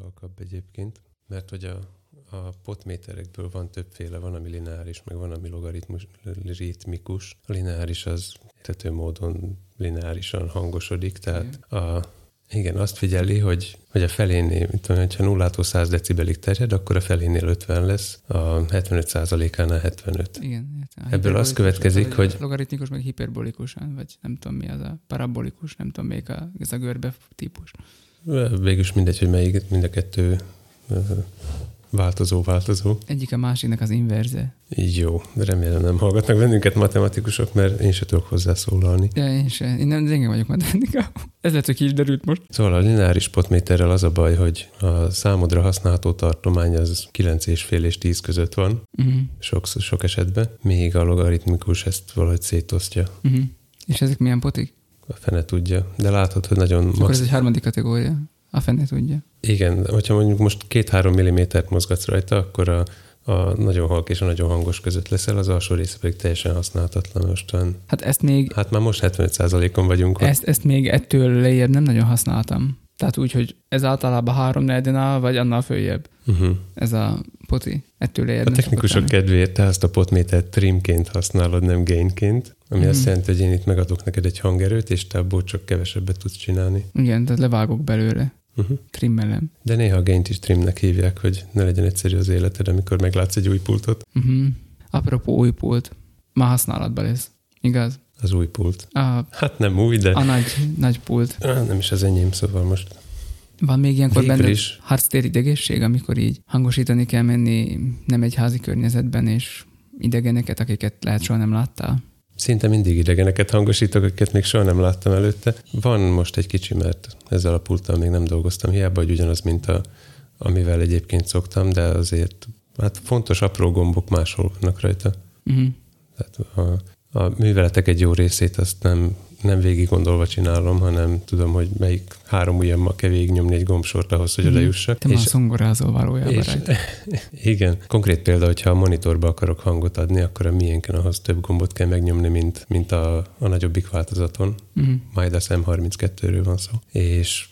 halkabb egyébként, mert hogy a, a potméterekből van többféle, van ami lineáris, meg van ami logaritmus, ritmikus. A lineáris az értető módon lineárisan hangosodik, tehát a, igen, azt figyeli, hogy, hogy a felénél, mint tudom, ha 0 100 decibelig terjed, akkor a felénél 50 lesz, a 75%-ánál 75. Igen. Ebből az következik, hogy... Logaritmikus, meg hiperbolikusan, vagy nem tudom mi az a parabolikus, nem tudom még a, ez a görbe típus. Végülis mindegy, hogy melyik, mind a kettő Változó, változó. Egyik a másiknak az inverze. Jó, de remélem nem hallgatnak bennünket matematikusok, mert én se tudok hozzászólalni. Ja, én se. Én nem gyenge vagyok matematika. Ez lehet, hogy ki is derült most. Szóval a lineáris potméterrel az a baj, hogy a számodra használható tartomány az 9 és fél és 10 között van, uh-huh. sok, sok esetben, még a logaritmikus ezt valahogy szétosztja. Uh-huh. És ezek milyen potik? A fene tudja, de látod, hogy nagyon... Akkor max... ez egy harmadik kategória. A fene tudja. Igen, hogyha mondjuk most két-három millimétert mozgatsz rajta, akkor a, a nagyon halk és a nagyon hangos között leszel, az alsó része pedig teljesen használhatatlan mostan. Hát ezt még... Hát már most 75%-on vagyunk. Ezt, ezt még ettől lejjebb nem nagyon használtam. Tehát úgy, hogy ez általában három negyedén vagy annál följebb. Uh-huh. Ez a poti. Ettől lejjebb A technikusok kedvéért te ezt a potmétert trimként használod, nem gainként, ami uh-huh. azt jelenti, hogy én itt megadok neked egy hangerőt, és te abból csak kevesebbet tudsz csinálni. Igen, tehát levágok belőle. Uh-huh. Trimmelem. De néha a gaint is trimnek hívják, hogy ne legyen egyszerű az életed, amikor meglátsz egy új pultot. Uh-huh. Apropó új pult, ma használatban lesz, igaz? Az új pult. A, hát nem új, de... A nagy, nagy pult. Nem is az enyém, szóval most... Van még ilyenkor Végül benne is. harctér idegesség, amikor így hangosítani kell menni nem egy házi környezetben, és idegeneket, akiket lehet soha nem láttál? Szinte mindig idegeneket hangosítok, akiket még soha nem láttam előtte. Van most egy kicsi, mert ezzel a pulttal még nem dolgoztam, hiába, hogy ugyanaz, mint a, amivel egyébként szoktam, de azért hát fontos apró gombok máshol vannak rajta. Uh-huh. Tehát a, a műveletek egy jó részét azt nem nem végig gondolva csinálom, hanem tudom, hogy melyik három ujjammal kell nyomni egy gombsort ahhoz, hogy mm. oda jussak. Te és, már szongorázol valójában és, Igen. Konkrét példa, hogyha a monitorba akarok hangot adni, akkor a miénken ahhoz több gombot kell megnyomni, mint, mint a, a nagyobbik változaton. Mm. Majd a M32-ről van szó. És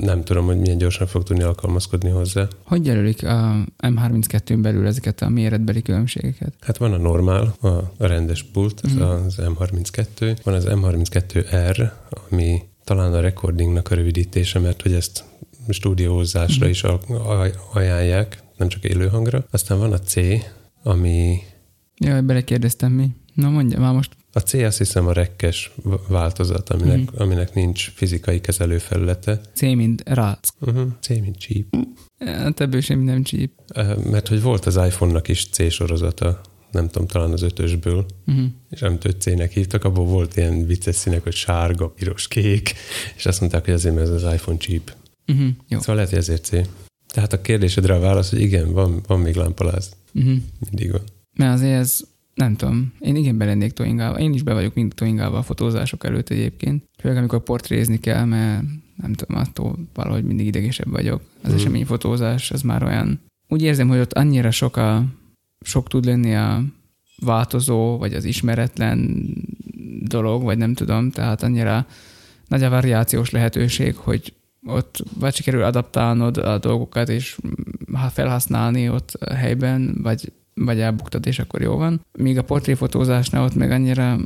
nem tudom, hogy milyen gyorsan fog tudni alkalmazkodni hozzá. Hogy jelölik a M32-n belül ezeket a méretbeli különbségeket? Hát van a normál, a, a rendes pult, ez mm. az M32, van az M32 2R, ami talán a recordingnak a rövidítése, mert hogy ezt stúdiózásra mm. is ajánlják, nem csak élőhangra. Aztán van a C, ami... Jaj, belekérdeztem mi. Na mondja már most. A C azt hiszem a rekkes változat, aminek, mm. aminek nincs fizikai kezelőfelülete. C mint rác. Uh-huh. C mint cheap. Hát ebből sem nem cheap. Mert hogy volt az iPhone-nak is C sorozata, nem tudom, talán az ötösből, uh-huh. és amit 5C-nek hívtak, abból volt ilyen vicces színek, hogy sárga, piros, kék, és azt mondták, hogy azért, mert ez az iPhone cheap. Uh-huh. Jó. Szóval lehet, hogy ezért C. Tehát a kérdésedre a válasz, hogy igen, van, van még lámpaláz. Uh-huh. Mindig van. Mert azért ez, nem tudom, én igen belennék toingálva. Én is be vagyok mind toingálva a fotózások előtt egyébként. Főleg amikor portrézni kell, mert nem tudom, attól valahogy mindig idegesebb vagyok. Az uh-huh. eseményfotózás, ez már olyan... Úgy érzem, hogy ott annyira sok a sok tud lenni a változó, vagy az ismeretlen dolog, vagy nem tudom, tehát annyira nagy a variációs lehetőség, hogy ott vagy sikerül adaptálnod a dolgokat, és felhasználni ott a helyben, vagy, vagy elbuktad, és akkor jó van. Míg a portréfotózásnál ott meg annyira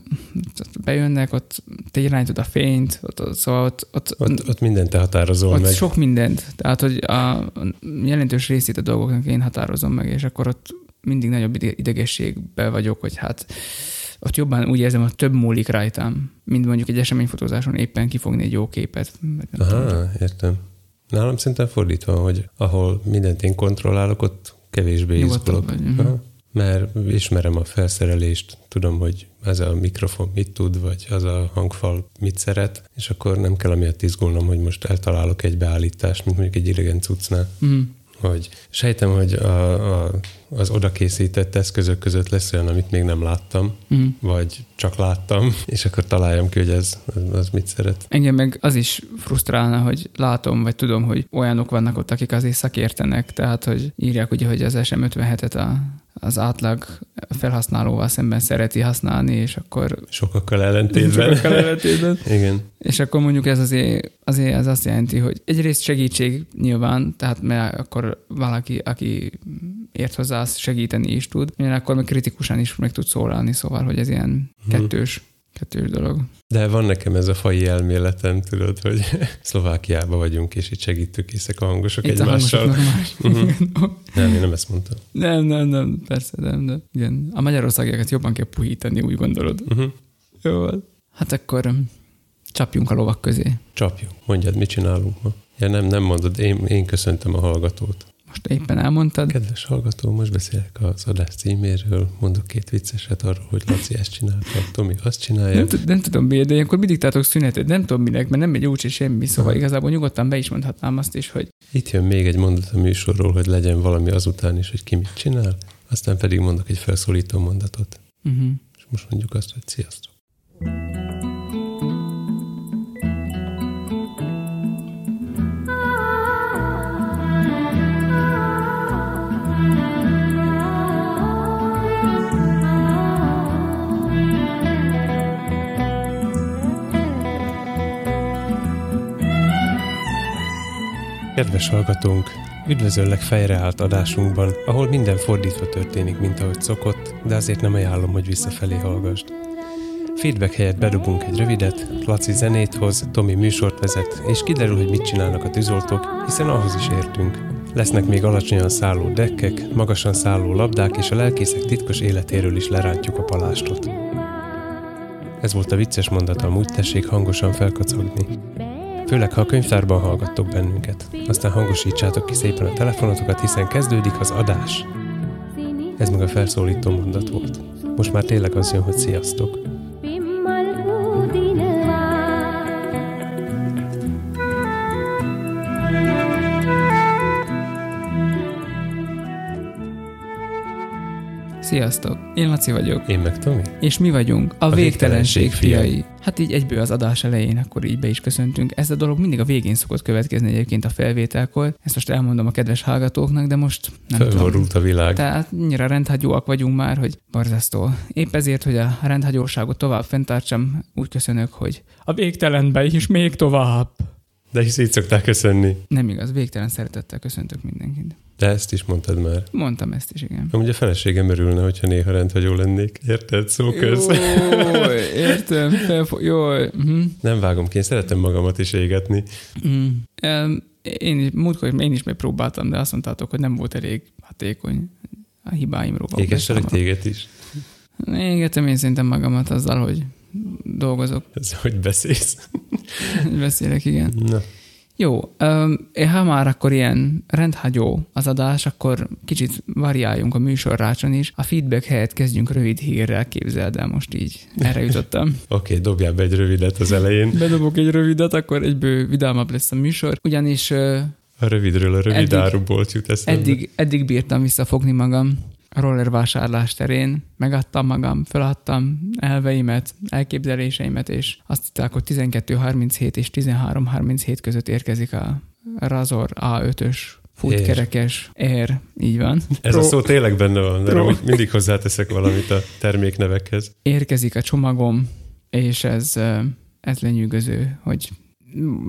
bejönnek, ott te irányítod a fényt, ott, szóval ott, ott, ott, ott mindent te határozol ott meg. sok mindent. Tehát, hogy a jelentős részét a dolgoknak én határozom meg, és akkor ott mindig nagyobb idegességbe vagyok, hogy hát ott jobban úgy érzem, hogy több múlik rajtam, mint mondjuk egy eseményfotózáson éppen kifogni egy jó képet. Aha, tudom. értem. Nálam szerintem fordítva, hogy ahol mindent én kontrollálok, ott kevésbé izgulok. Mhm. Mert ismerem a felszerelést, tudom, hogy ez a mikrofon mit tud, vagy az a hangfal mit szeret, és akkor nem kell amiatt izgulnom, hogy most eltalálok egy beállítást, mint mondjuk egy idegen cuccnál. Mm hogy sejtem, hogy a, a, az oda készített eszközök között lesz olyan, amit még nem láttam, mm. vagy csak láttam, és akkor találjam ki, hogy ez az, az mit szeret. Engem meg az is frusztrálna, hogy látom, vagy tudom, hogy olyanok vannak ott, akik azért szakértenek, tehát, hogy írják ugye, hogy az SM57-et a az átlag felhasználóval szemben szereti használni, és akkor... Sokakkal ellentétben. Sokakkal ellentétben. Igen. És akkor mondjuk ez azért, azért ez azt jelenti, hogy egyrészt segítség nyilván, tehát mert akkor valaki, aki ért hozzá, azt segíteni is tud, akkor meg kritikusan is meg tud szólalni, szóval, hogy ez ilyen hmm. kettős kettős dolog. De van nekem ez a fai elméletem, tudod, hogy Szlovákiában vagyunk, és itt segítük észak a hangosok itt egymással. A. Uh-huh. nem, én nem ezt mondtam. Nem, nem, nem, persze, nem, de igen. A magyarországiakat jobban kell puhítani, úgy gondolod. Uh-huh. Jó, hát akkor um, csapjunk a lovak közé. Csapjunk. Mondjad, mit csinálunk ma? Ja, nem, nem mondod, én, én köszöntöm a hallgatót. Most éppen elmondtad. Kedves hallgató, most beszélek az adás címéről, mondok két vicceset arról, hogy Laci ezt csinálta, Tomi azt csinálja. Nem, nem tudom miért, de ilyenkor mindig tartok szünetet, nem tudom minek, mert nem megy úgy semmi, szóval Aha. igazából nyugodtan be is mondhatnám azt is, hogy... Itt jön még egy mondat a műsorról, hogy legyen valami azután is, hogy ki mit csinál, aztán pedig mondok egy felszólító mondatot. Uh-huh. És most mondjuk azt, hogy sziasztok. Kedves hallgatónk, üdvözöllek fejreállt adásunkban, ahol minden fordítva történik, mint ahogy szokott, de azért nem ajánlom, hogy visszafelé hallgasd. Feedback helyett bedobunk egy rövidet, Laci zenét hoz, Tomi műsort vezet, és kiderül, hogy mit csinálnak a tűzoltók, hiszen ahhoz is értünk. Lesznek még alacsonyan szálló dekkek, magasan szálló labdák, és a lelkészek titkos életéről is lerántjuk a palástot. Ez volt a vicces mondat, amúgy tessék hangosan felkacagni. Főleg, ha a könyvtárban hallgattok bennünket. Aztán hangosítsátok ki szépen a telefonotokat, hiszen kezdődik az adás. Ez meg a felszólító mondat volt. Most már tényleg az jön, hogy sziasztok. Sziasztok! Én Laci vagyok. Én meg Tomi. És mi vagyunk a, a végtelenség, végtelenség fiai. Hát így egyből az adás elején, akkor így be is köszöntünk. Ez a dolog mindig a végén szokott következni egyébként a felvételkor. Ezt most elmondom a kedves hallgatóknak, de most nem Felborult tudom. a világ. Tehát annyira rendhagyóak vagyunk már, hogy barzasztó. Épp ezért, hogy a rendhagyóságot tovább fenntartsam, úgy köszönök, hogy a végtelenbe is még tovább. De is így szokták köszönni. Nem igaz, végtelen szeretettel köszöntök mindenkit. De ezt is mondtad már. Mondtam ezt is, igen. Amúgy a feleségem örülne, hogyha néha rendhagyó lennék. Érted? Szó köz. Jó, értem. Felfo- jó. Uh-huh. Nem vágom ki, én szeretem magamat is égetni. Um, én is, múltkor én is megpróbáltam, de azt mondtátok, hogy nem volt elég hatékony a hibáimról. Égesselek téged is. Égetem én szerintem magamat azzal, hogy dolgozok. Ez hogy beszélsz? Beszélek, igen. Na. Jó, ha már akkor ilyen rendhagyó az adás, akkor kicsit variáljunk a műsorrácson is. A feedback helyett kezdjünk rövid hírrel, képzeld el, most így erre jutottam. Oké, okay, dobjál be egy rövidet az elején. Bedobok egy rövidet, akkor egyből vidámabb lesz a műsor. Ugyanis... A rövidről a rövid árubolt jut eszembe. Eddig, eddig bírtam visszafogni magam roller vásárlás terén megadtam magam, feladtam elveimet, elképzeléseimet, és azt hitták, hogy 12.37 és 13.37 között érkezik a Razor A5-ös futkerekes Air, így van. Ez Pro, a szó tényleg benne van, mert mindig hozzáteszek valamit a terméknevekhez. Érkezik a csomagom, és ez, ez lenyűgöző, hogy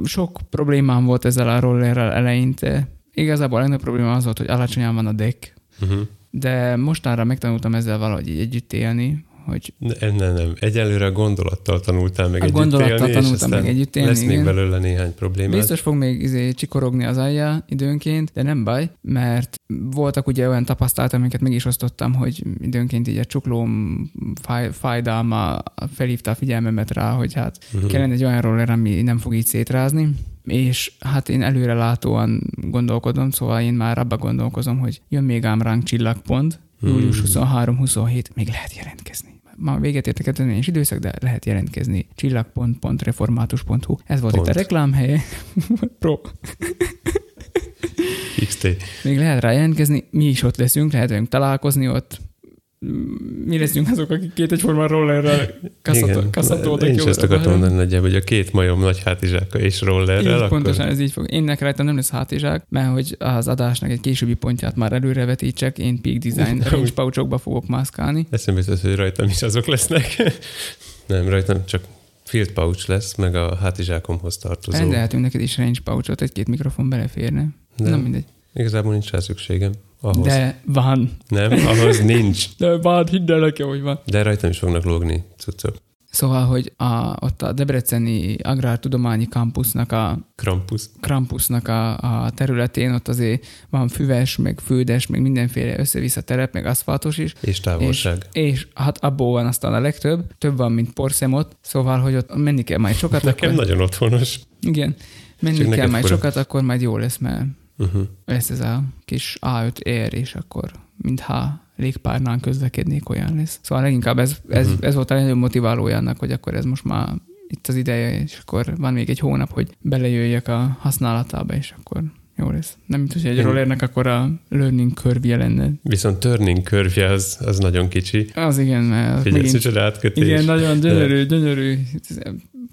sok problémám volt ezzel a rollerrel eleinte. Igazából a legnagyobb probléma az volt, hogy alacsonyan van a deck, uh-huh de mostanra megtanultam ezzel valahogy így együtt élni, hogy... Nem, nem, nem. Egyelőre a gondolattal tanultál meg a együtt gondolattal élni, tanultam meg együtt élni, lesz igen. még belőle néhány probléma. Biztos fog még izé csikorogni az alja időnként, de nem baj, mert voltak ugye olyan tapasztalatok, amiket meg is osztottam, hogy időnként így a csuklóm fáj, fájdalma felhívta a figyelmemet rá, hogy hát uh-huh. kellene egy olyan roller, ami nem fog így szétrázni, és hát én előre látóan gondolkodom, szóval én már abba gondolkozom, hogy jön még ám ránk csillagpont, hmm. július 23-27, még lehet jelentkezni. Ma véget értek a törvényes időszak, de lehet jelentkezni. Csillag.református.hu. Ez volt Pont. itt a reklámhelye. Pro. XT. Még lehet rá jelentkezni, mi is ott leszünk, lehet velünk találkozni ott, mi leszünk azok, akik két egyforma rollerrel kasszatoltak Én is ezt akartam mondani nagyjából, hogy a két majom nagy hátizsáka és rollerrel. Így, akkor... Pontosan ez így fog. Én nekem rajtam nem lesz hátizsák, mert hogy az adásnak egy későbbi pontját már előrevetítsek, én Peak Design range pouchokba fogok mászkálni. Eszembe jutott, hogy rajtam is azok lesznek. nem, rajtam csak field pouch lesz, meg a hátizsákomhoz tartozó. Rendelhetünk neked is range pouchot, egy-két mikrofon beleférne. De nem mindegy. Igazából nincs rá szükségem. Ahhoz. De van. Nem, ahhoz nincs. De van, hidd el nekem, hogy van. De rajtam is fognak lógni cuccok. Szóval, hogy a, ott a Debreceni Agrártudományi Kampusznak a Krampus. Krampusnak a, a területén ott azért van füves, meg földes, meg mindenféle össze-vissza terep, meg aszfaltos is. És távolság. És, és hát abból van aztán a legtöbb, több van, mint porszemot, szóval, hogy ott menni kell majd sokat. Nekem akkor... nagyon otthonos. Igen, menni Csak kell majd fura. sokat, akkor majd jó lesz, mert uh-huh. lesz ez a kis A5 R, és akkor mintha légpárnán közlekednék, olyan lesz. Szóval leginkább ez, ez, uh-huh. ez volt a legnagyobb motiválója annak, hogy akkor ez most már itt az ideje, és akkor van még egy hónap, hogy belejöjjek a használatába, és akkor jó lesz. Nem mint hogy egy hmm. rollernek akkor a learning curve lenne. Viszont turning curve az, az nagyon kicsi. Az igen, mert... Figyelsz, megint, átkötés. Igen, nagyon gyönyörű, gyönyörű,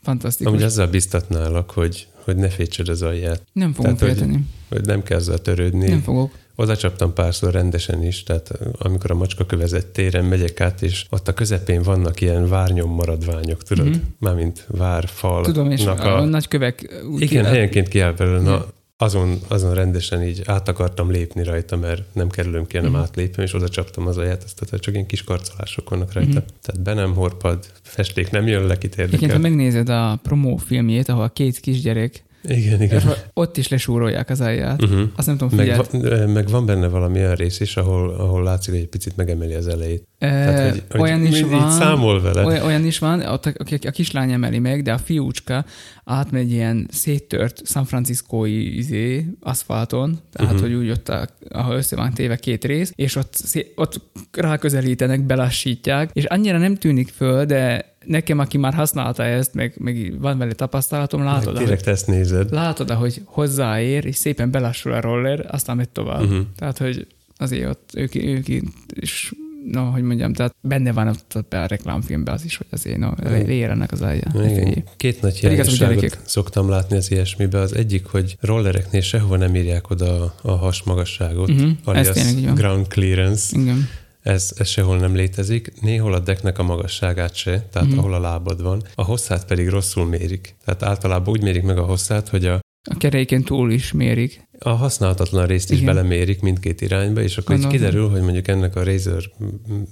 fantasztikus. Amúgy azzal biztatnálak, hogy, hogy ne fétsed az alját. Nem fogom félteni. Hogy, hogy nem kell azzal törődni. Nem fogok. Oda csaptam párszor rendesen is, tehát amikor a macska kövezett téren megyek át, és ott a közepén vannak ilyen várnyom maradványok, tudod? Mm-hmm. Mármint várfal. Tudom, és a, a nagy kövek... Igen, helyenként kiáll belőle. Na, azon, azon rendesen így át akartam lépni rajta, mert nem kerülöm ki, hanem mm. átlépem, és oda csaptam az aját, azt tehát csak ilyen kis karcolások vannak rajta. Mm. Tehát be nem horpad, festék nem jön le, kit érdekel. Igen, ha megnézed a promó filmjét, ahol a két kisgyerek igen, igen. Ott is lesúrolják az alját. Uh-huh. Azt nem tudom, meg, va, meg van benne valami olyan rész is, ahol, ahol látszik, hogy egy picit megemeli az elejét. E, Tehát, hogy, hogy olyan is van. számol vele. Olyan, olyan is van, ott a, a, a kislány emeli meg, de a fiúcska átmegy ilyen széttört San Franciscói izé, aszfalton, tehát uh-huh. hogy úgy ott, a, ahol össze van téve két rész, és ott, ott ráközelítenek, belassítják, és annyira nem tűnik föl, de nekem, aki már használta ezt, meg, meg van vele tapasztalatom, látod, meg direkt ezt nézed. Látod, hogy hozzáér, és szépen belassul a roller, aztán megy tovább. Uh-huh. Tehát, hogy azért ott ők, ők is no, hogy mondjam, tehát benne van ott a reklámfilmben az is, hogy azért no, ennek az alja. Két nagy hiányosságot szoktam látni az ilyesmibe. Az egyik, hogy rollereknél sehova nem írják oda a has magasságot, uh-huh. alias ground clearance. Igen ez, ez sehol nem létezik. Néhol a decknek a magasságát se, tehát mm. ahol a lábad van, a hosszát pedig rosszul mérik. Tehát általában úgy mérik meg a hosszát, hogy a a keréken túl is mérik a használhatatlan részt is Igen. belemérik mindkét irányba, és akkor Gondolom. így kiderül, hogy mondjuk ennek a Razer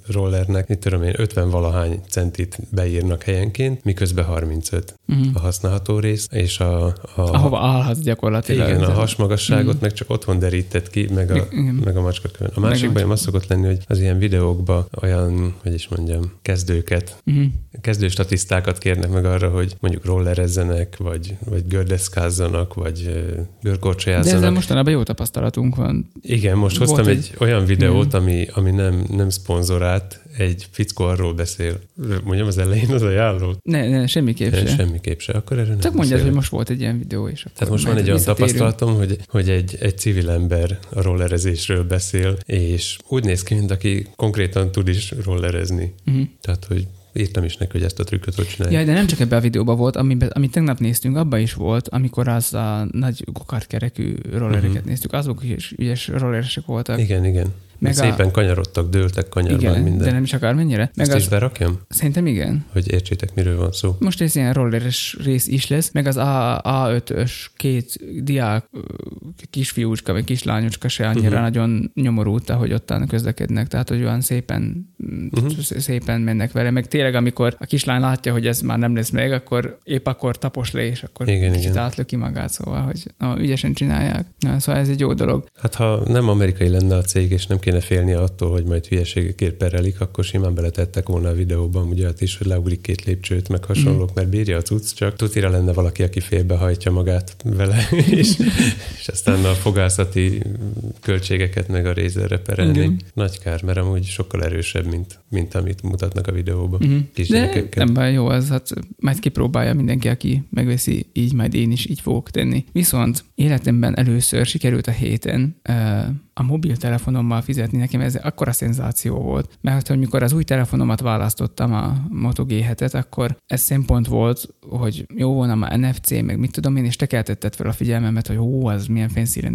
rollernek, mit tudom én, 50 valahány centit beírnak helyenként, miközben 35 uh-huh. Mhm. a használható rész, és a... a Ahova állhat gyakorlatilag. Igen, a hasmagasságot uh-huh. meg csak otthon derített ki, meg a, meg a macska kövön. A másik bajom az szokott lenni, hogy az ilyen videókban olyan, hogy is mondjam, kezdőket, uh-huh. kezdő statisztákat kérnek meg arra, hogy mondjuk rollerezzenek, vagy, vagy gördeszkázzanak, vagy görkorcsolyázzanak mostanában jó tapasztalatunk van. Igen, most Volt hoztam egy, egy olyan videót, ami, ami nem, nem szponzorált, egy fickó arról beszél. Mondjam az elején az ajánló? Ne, ne, semmiképp se. Semmiképp se. Akkor erről Csak mondjad, hogy most volt egy ilyen videó, akkor Tehát most van egy olyan tapasztalatom, hogy, hogy egy, egy civil ember a rollerezésről beszél, és úgy néz ki, mint aki konkrétan tud is rollerezni. Uh-huh. Tehát, hogy írtam is neki, hogy ezt a trükköt hogy csinálja. Ja, de nem csak ebbe a videóba volt, amiben, amit tegnap néztünk, abban is volt, amikor az a nagy kerekű rollereket uh-huh. néztük, azok is ügyes rolleresek voltak. Igen, igen. Meg szépen a... kanyarodtak, dőltek kanyarban igen, minden. de nem is akar mennyire. Meg Ezt az... is berakjam? Szerintem igen. Hogy értsétek, miről van szó. Most ez ilyen rolleres rész is lesz, meg az A, A5-ös két diák kisfiúcska vagy kislányocska se annyira uh-huh. nagyon nyomorult, hogy ottan közlekednek, tehát hogy olyan szépen, uh-huh. szépen mennek vele, meg tényleg amikor a kislány látja, hogy ez már nem lesz meg, akkor épp akkor tapos le, és akkor igen, kicsit igen. átlöki magát, szóval, hogy na, ügyesen csinálják. Na, szóval ez egy jó dolog. Hát ha nem amerikai lenne a cég, és nem kéne félni attól, hogy majd hülyeségekért perelik, akkor simán beletettek volna a videóban ugye is, hogy leugrik két lépcsőt, meg hasonlók, mm. mert bírja a cucc, csak tutira lenne valaki, aki félbehajtja magát vele, és, és aztán a fogászati költségeket meg a rézerre perelni. Mm. Nagy kár, mert amúgy sokkal erősebb, mint, mint amit mutatnak a videóban. Mm. De nem baj, jó, az hát majd kipróbálja mindenki, aki megveszi, így majd én is így fogok tenni. Viszont életemben először sikerült a héten uh, a mobiltelefonommal fizetni, nekem ez akkora szenzáció volt. Mert hogy mikor az új telefonomat választottam, a Moto G7-et, akkor ez szempont volt, hogy jó volna már NFC, meg mit tudom én, és te keltetted fel a figyelmemet, hogy ó, az milyen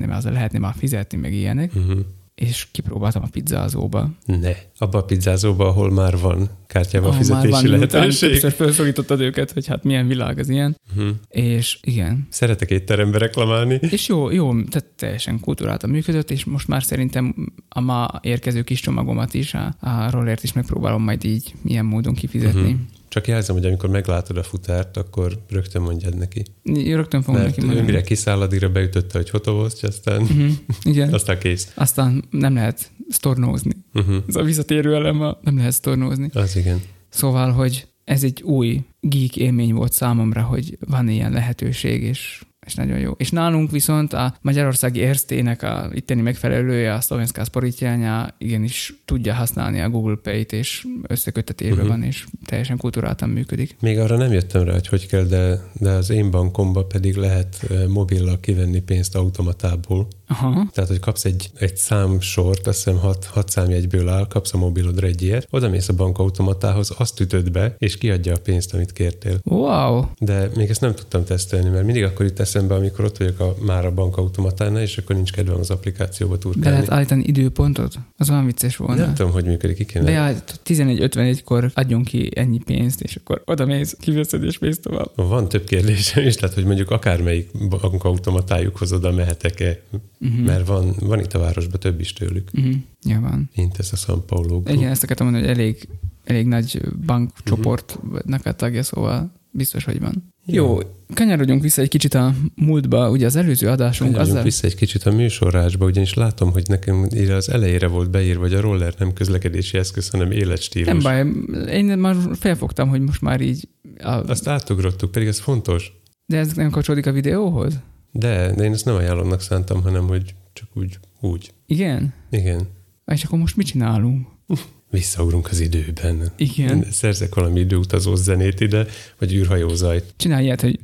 mert az lehetne már fizetni, meg ilyenek. Uh-huh és kipróbáltam a pizzázóba. Ne, abba a pizzázóba, ahol már van kártyával ahol fizetési már van, lehetőség. Többször felszólítottad őket, hogy hát milyen világ az ilyen. Uh-huh. És igen. Szeretek étterembe reklamálni. És jó, jó, tehát teljesen kultúráltan működött, és most már szerintem a ma érkező kis csomagomat is, a, a rollert is megpróbálom majd így milyen módon kifizetni. Uh-huh. Csak jelzem, hogy amikor meglátod a futárt, akkor rögtön mondjad neki. Én rögtön fogom Mert neki mondani. mire kiszáll, addigra beütötte, hogy hotovozt, aztán, uh-huh. Igen. aztán kész. Aztán nem lehet sztornózni. Uh-huh. Ez a visszatérő elem, a nem lehet sztornózni. Az igen. Szóval, hogy ez egy új geek élmény volt számomra, hogy van ilyen lehetőség, és és nagyon jó. És nálunk viszont a Magyarországi Erstének a itteni megfelelője, a Szlovenská Sporitjánya igenis tudja használni a Google Pay-t, és összekötetésben uh-huh. van, és teljesen kultúráltan működik. Még arra nem jöttem rá, hogy hogy kell, de, de az én bankomba pedig lehet mobillal kivenni pénzt automatából. Aha. Tehát, hogy kapsz egy, egy számsort, azt hiszem hat, hat számjegyből áll, kapsz a mobilodra egy ilyet, oda mész a bankautomatához, azt ütöd be, és kiadja a pénzt, amit kértél. Wow! De még ezt nem tudtam tesztelni, mert mindig akkor jut eszembe, amikor ott vagyok a, már a bankautomatánál, és akkor nincs kedvem az applikációba turkálni. De lehet állítani időpontot? Az olyan vicces volna. Nem tudom, hogy működik, ki kéne. Beállít, 11.51-kor adjunk ki ennyi pénzt, és akkor oda mész, kiveszed és mész tovább. Van több kérdésem is, tehát hogy mondjuk akármelyik bankautomatájukhoz oda mehetek-e uh-huh. mert van, van itt a városban több is tőlük. Uh-huh. Ja, van. Mint ez a São Paulo Group. Igen, ezt akartam mondani, hogy elég, elég nagy bankcsoportnak a tagja, szóval biztos, hogy van. Jó, kanyarodjunk vissza egy kicsit a múltba, ugye az előző adásunk. Azzal... vissza egy kicsit a műsorásba, ugyanis látom, hogy nekem az elejére volt beírva, hogy a roller nem közlekedési eszköz, hanem életstílus. Nem baj, én már felfogtam, hogy most már így... A... Azt átugrottuk, pedig ez fontos. De ez nem kapcsolódik a videóhoz? De, de én ezt nem ajánlomnak szántam, hanem hogy csak úgy. úgy. Igen? Igen. És akkor most mit csinálunk? Visszaugrunk az időben. Igen. Szerzek valami időutazó zenét ide, vagy űrhajózajt. Csinálj ilyet, hogy...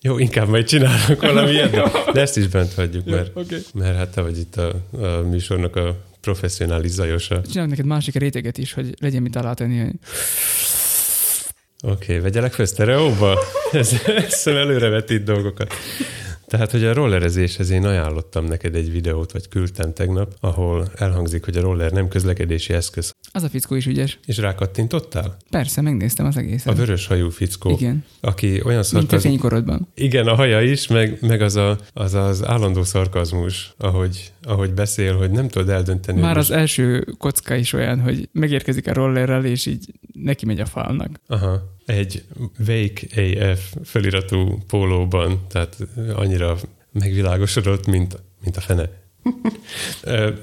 Jó, inkább majd csinálok valami ilyet, de ezt is bent hagyjuk, mert, okay. mert hát te vagy itt a, a műsornak a professzionális zajosa. Csinálok neked másik réteget is, hogy legyen mit alátenni, hogy... Oké, okay, vegyelek fel sztereóba? Ez, ez előrevetít dolgokat. Tehát, hogy a rollerezéshez én ajánlottam neked egy videót, vagy küldtem tegnap, ahol elhangzik, hogy a roller nem közlekedési eszköz. Az a fickó is ügyes. És rákattintottál? Persze, megnéztem az egészet. A vörös hajú fickó. Igen. Aki olyan szarkazmus. Mint a fénykorodban. Igen, a haja is, meg, meg az, a, az az állandó szarkazmus, ahogy, ahogy beszél, hogy nem tudod eldönteni. Már az most... első kocka is olyan, hogy megérkezik a rollerrel, és így neki megy a falnak. Aha egy Wake AF feliratú pólóban, tehát annyira megvilágosodott, mint, mint a fene.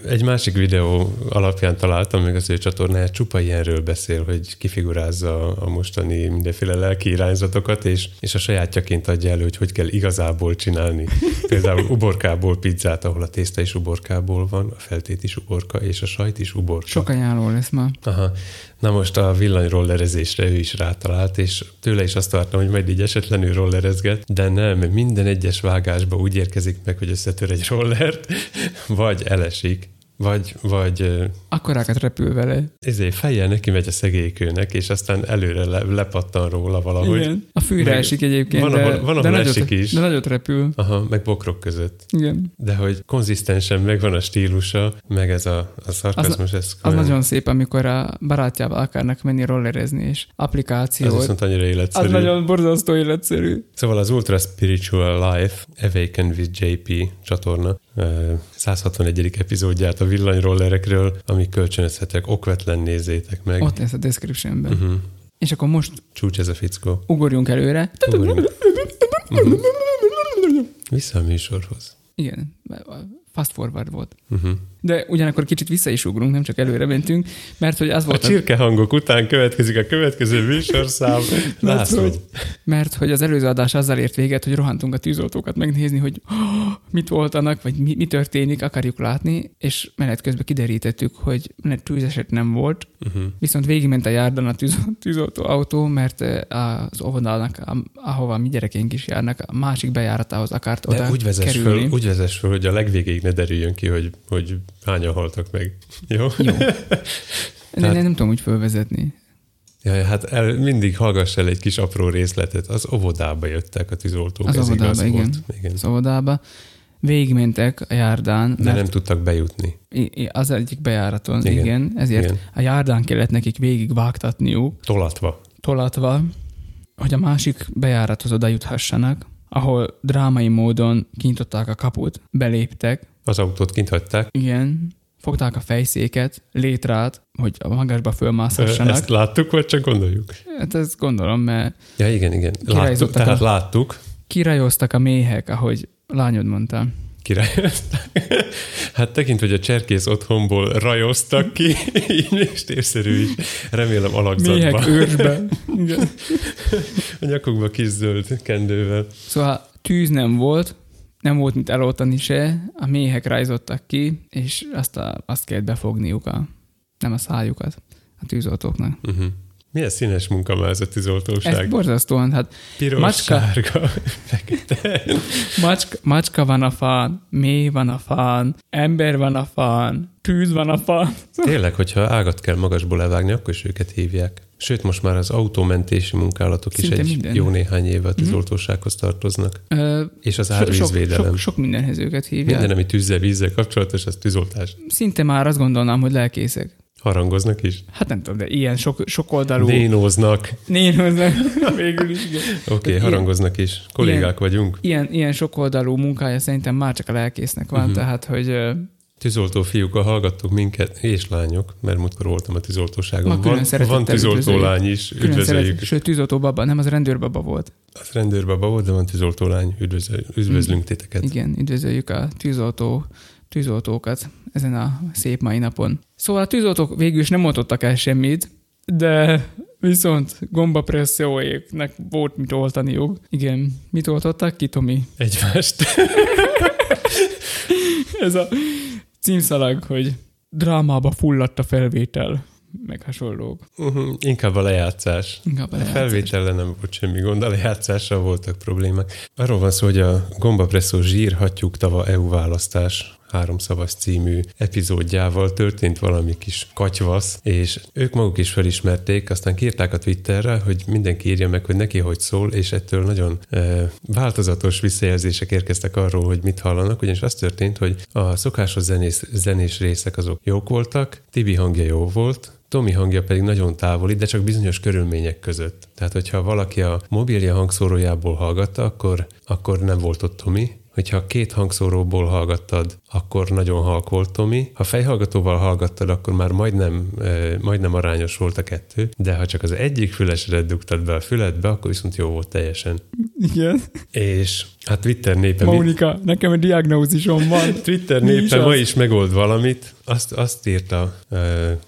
Egy másik videó alapján találtam meg az ő csatornáját, csupa ilyenről beszél, hogy kifigurázza a mostani mindenféle lelki irányzatokat, és, és a sajátjaként adja elő, hogy hogy kell igazából csinálni. Például uborkából pizzát, ahol a tészta is uborkából van, a feltét is uborka, és a sajt is uborka. Sok ajánló lesz ma. Aha. Na most a villanyrollerezésre ő is rátalált, és tőle is azt vártam, hogy majd így esetlenül rollerezget, de nem, minden egyes vágásba úgy érkezik meg, hogy összetör egy rollert, vagy elesik, vagy, vagy... Akkorákat repül vele. Ezért fejjel neki megy a szegélykőnek, és aztán előre le, lepattan róla valahogy. Igen. A fűre meg esik egyébként, van, ahol, van, ahol de esik nagyot, is. De nagyot repül. Aha, meg bokrok között. Igen. De hogy konzisztensen megvan a stílusa, meg ez a, a szarkazmus. Az, ez az nagyon szép, amikor a barátjával akarnak menni rollerezni, és applikáció. Az viszont annyira életszerű. Az nagyon borzasztó életszerű. Szóval az Ultra Spiritual Life, Awaken with JP csatorna 161. epizódját a villanyrollerekről, amik kölcsönözhetek, okvetlen nézzétek meg. Ott lesz a descriptionben. Uh-huh. És akkor most... Csúcs ez a fickó. Ugorjunk előre. Ugorjunk. uh-huh. Vissza a műsorhoz. Igen, fast forward volt. Uh-huh. De ugyanakkor kicsit vissza is ugrunk, nem csak előre mentünk, mert hogy az volt... A csirke hangok után következik a következő műsorszám. mert, hogy, mert hogy az előző adás azzal ért véget, hogy rohantunk a tűzoltókat megnézni, hogy oh, mit voltanak, vagy mi, mi történik, akarjuk látni, és menet közben kiderítettük, hogy tűzeset nem volt, uh-huh. viszont végigment a járdan a tűz, tűzoltó autó, mert az óvodának, ahova mi gyerekeink is járnak, a másik bejáratához akart De oda úgy vezess, kerülni. Föl, úgy vezess föl, hogy a legvégéig ne derüljön ki, hogy, hogy hányan haltak meg. Jó? Jó. Tehát... Nem, nem tudom úgy fölvezetni. Ja, hát el, mindig hallgass el egy kis apró részletet. Az óvodába jöttek a tűzoltók. Az ez óvodába, igen. Volt. igen. Az óvodába. Végigmentek a járdán. De nem tudtak bejutni. Az egyik bejáraton, igen. igen ezért igen. a járdán kellett nekik végigvágtatniuk. Tolatva. Tolatva, hogy a másik bejárathoz oda juthassanak, ahol drámai módon kinyitották a kaput, beléptek. Az autót kint hagyták. Igen, fogták a fejszéket, létrát, hogy a magasba fölmászhassanak. Ezt láttuk, vagy csak gondoljuk? Hát ezt gondolom, mert... Ja, igen, igen. Láttuk, tehát a, láttuk. Kirajoztak a méhek, ahogy lányod mondta. Kirajoztak? Hát tekint, hogy a cserkész otthonból rajoztak ki, így térszerű is. Remélem alakzatban. Méhek őrsben. a nyakukba kis zöld kendővel. Szóval tűz nem volt, nem volt mit eloltani se, a méhek rajzottak ki, és azt, a, azt kellett befogniuk, a, nem a szájukat a tűzoltóknak. Uh-huh. Milyen színes munka már ez a tűzoltóság? Ez borzasztóan, hát Piros, macska, sárga, fekete. Macska, macska van a fán, mély van a fán, ember van a fán, tűz van a fán. Tényleg, hogyha ágat kell magasból levágni, akkor is őket hívják. Sőt, most már az autómentési munkálatok Szinte is egy minden. jó néhány éve a mhm. tűzoltósághoz tartoznak. Ö, és az árvízvédelem. Sok, sok, sok mindenhez őket hívják. Minden, ami tűzzel, vízzel kapcsolatos, az tűzoltás. Szinte már azt gondolnám, hogy lelkészek. Harangoznak is? Hát nem tudom, de ilyen sok, sok oldalú... Nénóznak. Nénóznak, végül is. Oké, okay, harangoznak is. Kollégák ilyen, vagyunk. Ilyen, ilyen sok oldalú munkája szerintem már csak a lelkésznek van, uh-huh. tehát, hogy Tűzoltó fiúk, a hallgattok minket, és lányok, mert múltkor voltam a tűzoltóságon. Van, van tűzoltó lány is, üdvözöljük. Sőt, tűzoltó baba, nem, az rendőrbaba volt. Az rendőrbaba volt, de van tűzoltó lány, üdvözöl, üdvözlünk titeket. Igen, üdvözöljük a tűzoltó, tűzoltókat ezen a szép mai napon. Szóval a tűzoltók végül is nem mondottak el semmit, de viszont gombapresszióéknek volt mit oltaniuk. Igen, mit oltottak ki, Tomi? Egymást. Ez a címszalag, hogy drámába fulladt a felvétel, meg hasonlók. Uh-huh, inkább a lejátszás. Inkább a, lejátszás. a felvétellel nem volt semmi gond, a lejátszással voltak problémák. Arról van szó, hogy a gombapresszó zsír hattyúk tava EU választás háromszavas című epizódjával történt valami kis katyvasz, és ők maguk is felismerték, aztán kírták a Twitterre, hogy mindenki írja meg, hogy neki hogy szól, és ettől nagyon e, változatos visszajelzések érkeztek arról, hogy mit hallanak, ugyanis az történt, hogy a szokásos zenés, zenés részek azok jók voltak, Tibi hangja jó volt, Tomi hangja pedig nagyon távoli, de csak bizonyos körülmények között. Tehát, hogyha valaki a mobilja hangszórójából hallgatta, akkor, akkor nem volt ott Tomi, hogyha két hangszóróból hallgattad, akkor nagyon halk volt Tomi. Ha fejhallgatóval hallgattad, akkor már majdnem, majdnem arányos volt a kettő, de ha csak az egyik fülesedet dugtad be a füledbe, akkor viszont jó volt teljesen. Igen. És hát Twitter népe... Mónika, mi... nekem a diagnózisom van. Twitter népe ma is megold valamit. Azt, azt írta uh,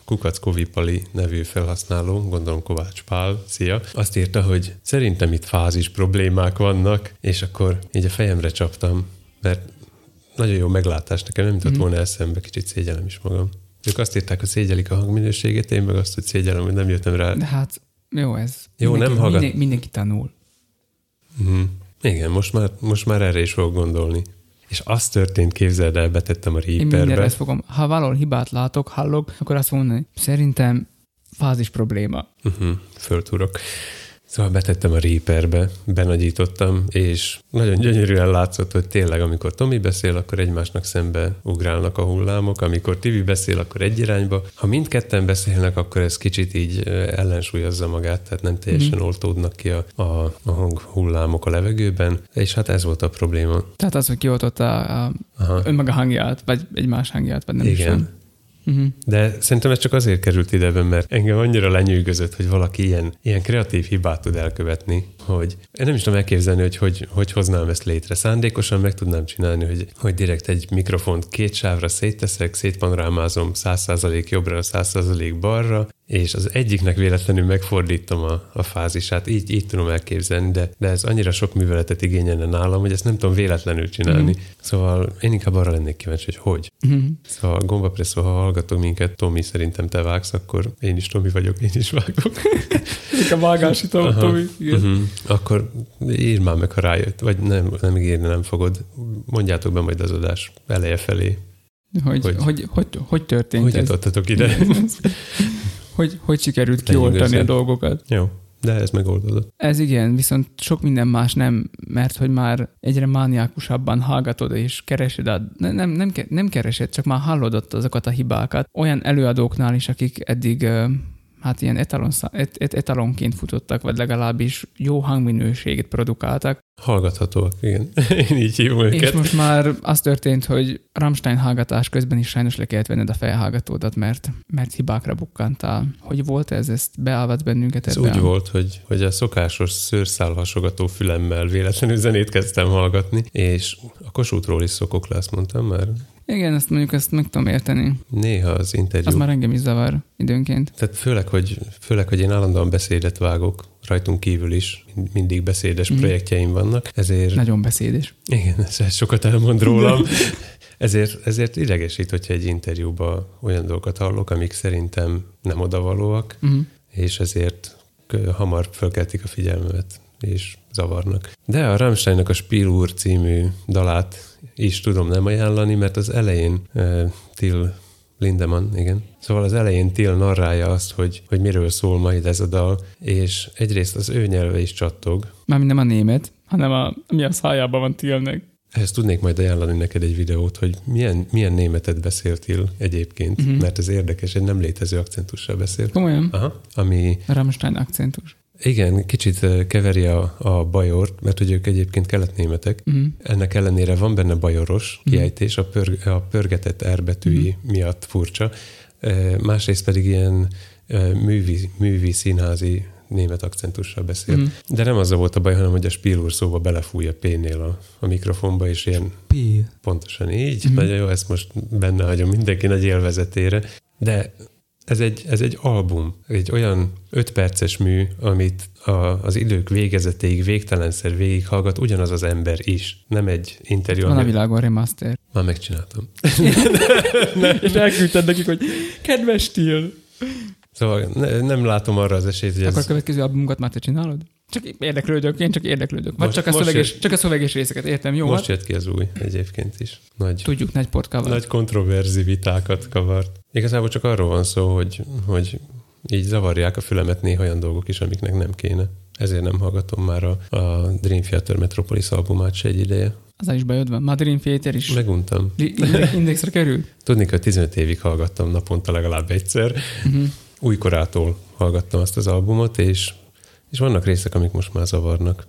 Kukac Kovipali nevű felhasználó, gondolom Kovács Pál, szia, azt írta, hogy szerintem itt fázis problémák vannak, és akkor így a fejemre csaptam, mert nagyon jó meglátás, nekem nem jutott mm. volna eszembe, kicsit szégyelem is magam. Ők azt írták, hogy szégyelik a hangminőséget, én meg azt, hogy szégyelem, hogy nem jöttem rá. De hát jó ez. Jó, mindenki, nem hallgat. Mindenki tanul. Mm. Igen, most már, most már erre is fogok gondolni. És az történt, képzeld el, betettem a Reaperbe. Én ezt fogom. Ha valahol hibát látok, hallok, akkor azt mondani, szerintem fázis probléma. Uh-huh, föltúrok. Szóval betettem a Reaperbe, benagyítottam, és nagyon gyönyörűen látszott, hogy tényleg, amikor Tomi beszél, akkor egymásnak szembe ugrálnak a hullámok, amikor Tibi beszél, akkor egy irányba. Ha mindketten beszélnek, akkor ez kicsit így ellensúlyozza magát, tehát nem teljesen mm. oltódnak ki a, a, a hang hullámok a levegőben, és hát ez volt a probléma. Tehát az, hogy kioltotta a, a önmaga hangját, vagy egy más hangját, vagy nem Igen. Is Uh-huh. De szerintem ez csak azért került ide, mert engem annyira lenyűgözött, hogy valaki ilyen, ilyen kreatív hibát tud elkövetni, hogy én nem is tudom elképzelni, hogy, hogy hogy hoznám ezt létre. Szándékosan meg tudnám csinálni, hogy, hogy direkt egy mikrofont két sávra szétteszek, szétpanorámázom 100% jobbra, 100% balra, és az egyiknek véletlenül megfordítom a, a fázisát, így, így tudom elképzelni, de, de ez annyira sok műveletet igényelne nálam, hogy ezt nem tudom véletlenül csinálni. Mm. Szóval én inkább arra lennék kíváncsi, hogy hogy. Mm. Szóval gombapresszó, ha hallgatok minket, Tomi, szerintem te vágsz, akkor én is Tomi vagyok, én is vágok. a vágásítom, Tomi. Igen. Uh-huh. Akkor írd már meg, ha rájött, vagy nem, nem ígérni nem fogod. Mondjátok be majd az adás eleje felé. Hogy, hogy, hogy, hogy, hogy történt hogy ez? Hogy ide? hogy, hogy sikerült kioltani a dolgokat. Jó, de ez megoldódott. Ez igen, viszont sok minden más nem, mert hogy már egyre mániákusabban hallgatod és keresed, a, nem, nem, nem keresed, csak már hallod ott azokat a hibákat. Olyan előadóknál is, akik eddig hát ilyen etalon, et, et, etalonként futottak, vagy legalábbis jó hangminőséget produkáltak. Hallgathatóak, igen. Én így hívom őket. És most már az történt, hogy Rammstein hallgatás közben is sajnos le kellett venned a felhallgatódat, mert, mert hibákra bukkantál. Hogy volt ez? Ezt beállvat bennünket Ez úgy volt, hogy, hogy a szokásos szőrszálhasogató fülemmel véletlenül zenét kezdtem hallgatni, és a Kossuthról is szokok le, azt mondtam már igen, ezt mondjuk ezt meg tudom érteni. Néha az interjú. Az már engem is zavar időnként. Tehát főleg, hogy, főleg, hogy én állandóan beszédet vágok, rajtunk kívül is mindig beszédes mm. projektjeim vannak, ezért... Nagyon beszédes. Igen, ez sokat elmond rólam. ezért, ezért idegesít, hogyha egy interjúban olyan dolgokat hallok, amik szerintem nem odavalóak, mm. és ezért hamar fölkeltik a figyelmemet, és zavarnak. De a Rammsteinnak a Spiel című dalát is tudom nem ajánlani, mert az elején uh, Till Lindemann, igen. Szóval az elején Till narrálja azt, hogy, hogy miről szól majd ez a dal, és egyrészt az ő nyelve is csattog. Mármint nem a német, hanem a, mi a szájában van Tillnek. Ehhez tudnék majd ajánlani neked egy videót, hogy milyen, milyen németet beszéltél egyébként, uh-huh. mert ez érdekes, egy nem létező akcentussal beszélt. Komolyan? Aha, ami... Rammstein akcentus. Igen, kicsit keveri a, a bajort, mert hogy ők egyébként keletnémetek. Uh-huh. Ennek ellenére van benne bajoros uh-huh. kiejtés, a, pör, a pörgetett erbetűi uh-huh. miatt furcsa. Másrészt pedig ilyen művi, művi színházi német akcentussal beszél. Mm. De nem az volt a baj, hanem hogy a Spiel szóba belefúj a P-nél a, a mikrofonba, és ilyen... P. Pontosan így. Mm. Nagyon jó, ezt most benne hagyom mindenki nagy élvezetére. De ez egy, ez egy album, egy olyan öt perces mű, amit a, az idők végezetéig végtelenszer végighallgat ugyanaz az ember is, nem egy interjú. Van a világon remaster. Már megcsináltam. És elküldted nekik, hogy kedves stíl. Szóval ne, nem látom arra az esélyt, hogy Akkor ez... a következő albumunkat már te csinálod? Csak érdeklődök, én csak érdeklődök. Vagy most, csak, a szöveges, jött, csak a szöveges részeket, értem, jó? Most jött ki az új egyébként is. Nagy, Tudjuk, nagy port kavar. Nagy kontroverzi vitákat kavart. Igazából csak arról van szó, hogy, hogy így zavarják a fülemet néha olyan dolgok is, amiknek nem kéne. Ezért nem hallgatom már a, a Dream Theater Metropolis albumát se egy ideje. Az is bajod van. Ma Dream Theater is. Meguntam. Indexre kerül? Tudni, hogy 15 évig hallgattam naponta legalább egyszer. Uh-huh. Újkorától hallgattam azt az albumot, és és vannak részek, amik most már zavarnak.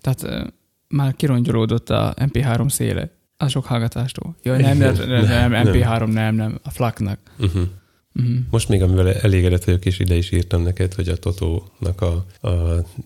Tehát uh, már kirongyolódott a MP3 széle a sok hallgatástól. Jaj, nem, nem, nem, nem, nem MP3 nem, nem, a flaknak. Uh-huh. Uh-huh. Most még, amivel elégedett vagyok, és ide is írtam neked, hogy a Totónak a, a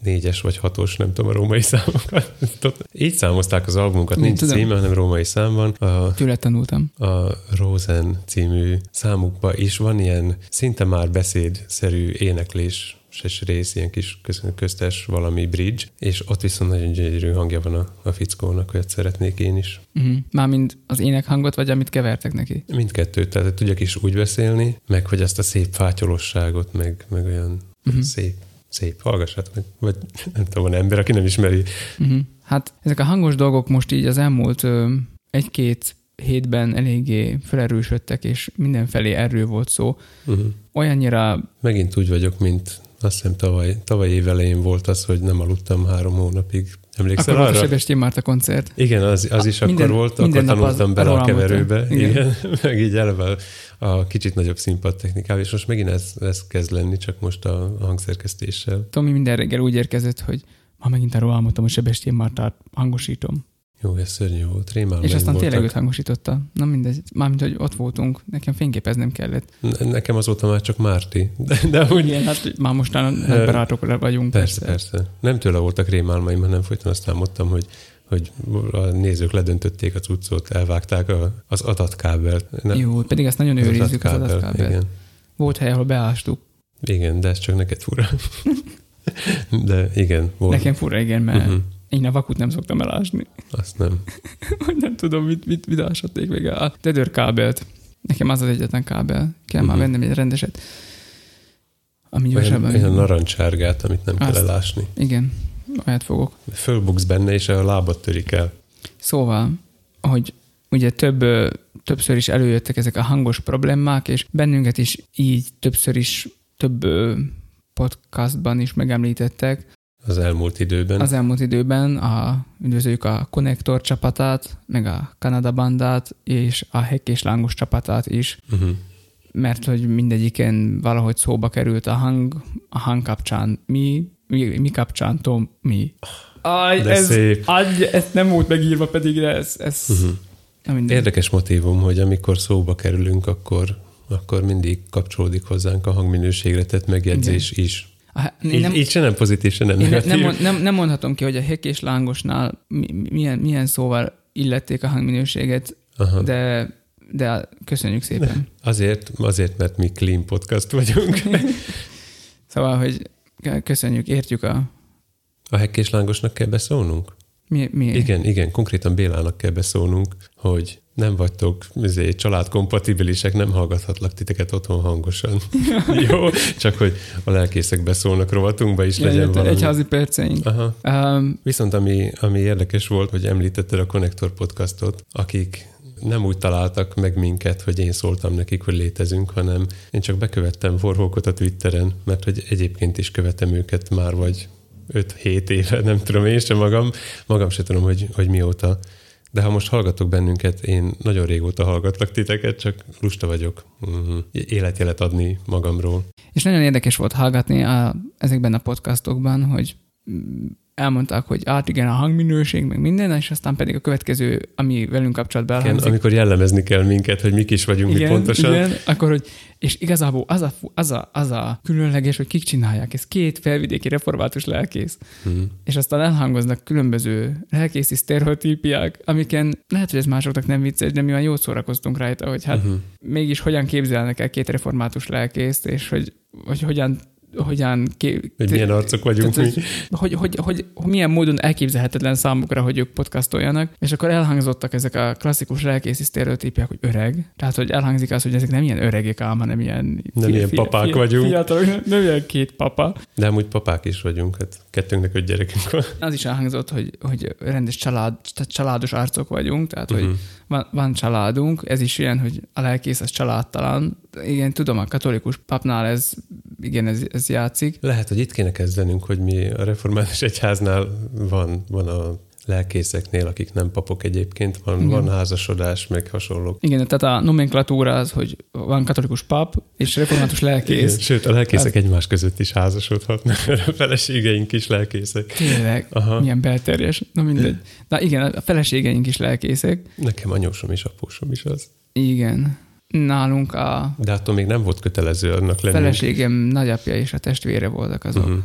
négyes vagy hatos, nem tudom, a római számokat. Így számozták az albumokat, nincs tudom. címe, hanem római szám van. A, Tőle tanultam. A Rosen című számukban is van ilyen szinte már beszédszerű éneklés ses rész, ilyen kis köztes valami bridge, és ott viszont nagyon gyönyörű hangja van a, a fickónak, hogy szeretnék én is. Uh-huh. Mármint az énekhangot, vagy amit kevertek neki? Mindkettőt, tehát tudjak is úgy beszélni, meg hogy azt a szép fátyolosságot, meg, meg olyan uh-huh. szép szép, hallgassát meg, vagy nem tudom, van ember, aki nem ismeri. Uh-huh. Hát ezek a hangos dolgok most így az elmúlt ö, egy-két hétben eléggé felerősödtek, és mindenfelé erről volt szó. Uh-huh. Olyannyira... Megint úgy vagyok, mint azt hiszem tavaly, tavaly év elején volt az, hogy nem aludtam három hónapig. Emlékszel akkor arra? Akkor volt a koncert. Igen, az, az is minden, akkor volt, minden akkor tanultam bele a keverőbe. Igen. igen. meg így eleve a kicsit nagyobb színpadtechnikával, és most megint ez, ez kezd lenni, csak most a hangszerkesztéssel. Tomi minden reggel úgy érkezett, hogy ma megint arról álmodtam, hogy Sebestyén Mártát hangosítom. Jó, ez szörnyű volt, rémálom. És aztán tényleg őt hangosította. Na mindegy, mármint, hogy ott voltunk, nekem fényképeznem kellett. Nekem azóta már csak Márti. De, de úgy... Igen, hát már mostan nagy barátok vagyunk. Persze, persze, persze. Nem tőle voltak rémálmaim, hanem folyton azt álmodtam, hogy hogy a nézők ledöntötték a cuccot, elvágták a, az adatkábelt. Nem, Jó, pedig ezt nagyon őrizzük az adatkábelt. Igen. Volt hely, ahol beástuk. Igen, de ez csak neked fura. de igen, volt. Nekem fura, igen, mert uh-huh. Én a vakut nem szoktam elásni. Azt nem. nem tudom, mit, mit, mit ásatték még a tedőrkábelt. Nekem az az egyetlen kábel. Kell uh-huh. már vennem egy rendeset. Ami gyorsabban... Olyan, olyan narancsárgát, amit nem Azt, kell elásni. Igen, olyat fogok. Fölbuksz benne, és a lábat törik el. Szóval, hogy ugye több, többször is előjöttek ezek a hangos problémák, és bennünket is így többször is több podcastban is megemlítettek. Az elmúlt időben. Az elmúlt időben a, üdvözöljük a Connector csapatát, meg a Kanada bandát, és a Hek és Lángos csapatát is. Uh-huh mert hogy mindegyiken valahogy szóba került a hang, a hang kapcsán mi, mi, mi kapcsán Tom, mi. Aj, De ez, szép. Adj, ezt nem volt megírva, pedig ez, ez uh-huh. Érdekes motivum, hogy amikor szóba kerülünk, akkor, akkor mindig kapcsolódik hozzánk a hangminőségre tett megjegyzés Igen. is. Így, nem, így se nem pozitív, se nem negatív. Nem, nem, nem mondhatom ki, hogy a hek és lángosnál milyen, milyen szóval illették a hangminőséget, Aha. de de köszönjük szépen. Azért, azért, mert mi clean podcast vagyunk. szóval, hogy köszönjük, értjük a... A hekkés lángosnak kell beszólnunk? Mi, mi? Igen, igen, konkrétan Bélának kell beszólnunk, hogy nem vagytok izé, családkompatibilisek, nem hallgathatlak titeket otthon hangosan. Jó, csak hogy a lelkészek beszólnak rovatunkba is ja, legyen valami. Egyházi perceink. Aha. Um, Viszont ami, ami érdekes volt, hogy említetted a Connector podcastot, akik nem úgy találtak meg minket, hogy én szóltam nekik, hogy létezünk, hanem én csak bekövettem Warhawkot a Twitteren, mert hogy egyébként is követem őket már vagy 5-7 éve, nem tudom én sem magam, magam sem tudom, hogy, hogy mióta. De ha most hallgatok bennünket, én nagyon régóta hallgatlak titeket, csak lusta vagyok mm, életjelet adni magamról. És nagyon érdekes volt hallgatni a, ezekben a podcastokban, hogy elmondták, hogy át igen, a hangminőség, meg minden, és aztán pedig a következő, ami velünk kapcsolatban elhangzik. Igen, amikor jellemezni kell minket, hogy mik is vagyunk igen, mi pontosan. Igen, akkor, hogy, és igazából az a, az, a, az a különleges, hogy kik csinálják, ez két felvidéki református lelkész. Hmm. És aztán elhangoznak különböző lelkészi sztereotípiák, amiken lehet, hogy ez másoknak nem vicces, de mi már jót szórakoztunk rajta, hogy hát uh-huh. mégis hogyan képzelnek el két református lelkészt, és hogy, hogy hogyan hogyan... Ké... Hogy milyen arcok vagyunk tehát, mi. Hogy, hogy, hogy, hogy, milyen módon elképzelhetetlen számukra, hogy ők podcastoljanak, és akkor elhangzottak ezek a klasszikus lelkészi sztereotípiák, hogy öreg. Tehát, hogy elhangzik az, hogy ezek nem ilyen öregek ám, hanem ilyen... Nem ilyen papák fia, vagyunk. Fiatalok, nem, nem ilyen két papa. De amúgy papák is vagyunk, hát kettőnknek öt gyerekünk van. Az is elhangzott, hogy, hogy rendes család, tehát családos arcok vagyunk, tehát, uh-huh. hogy mhm. van, van családunk, ez is ilyen, hogy a lelkész az családtalan. Igen, tudom, a katolikus papnál ez, igen, ez, ez játszik. Lehet, hogy itt kéne kezdenünk, hogy mi a református egyháznál van, van a lelkészeknél, akik nem papok egyébként, van, Igen. van házasodás, meg hasonló. Igen, tehát a nomenklatúra az, hogy van katolikus pap és református lelkész. Igen, sőt, a lelkészek hát... egymás között is házasodhatnak, a feleségeink is lelkészek. Tényleg? Aha. Milyen belterjes. Na mindegy. Na igen, a feleségeink is lelkészek. Nekem anyósom és apósom is az. Igen. Nálunk a... De attól még nem volt kötelező annak lenni. Feleségem nagyapja és a testvére voltak azok. Uh-huh.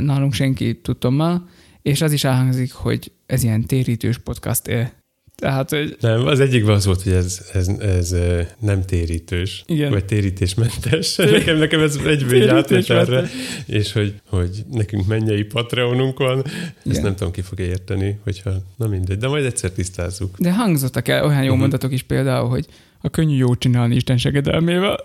Nálunk senki tudtommal, és az is elhangzik, hogy ez ilyen térítős podcast -e. Tehát, hogy... Nem, az egyikben az volt, hogy ez, ez, ez nem térítős, Igen. vagy térítésmentes. nekem, nekem ez egyből átjött erre, és hogy, hogy nekünk mennyei Patreonunk van, Igen. ezt nem tudom, ki fogja érteni, hogyha, na mindegy, de majd egyszer tisztázzuk. De hangzottak el olyan jó uh-huh. mondatok is például, hogy a könnyű jó csinálni Isten segedelmével.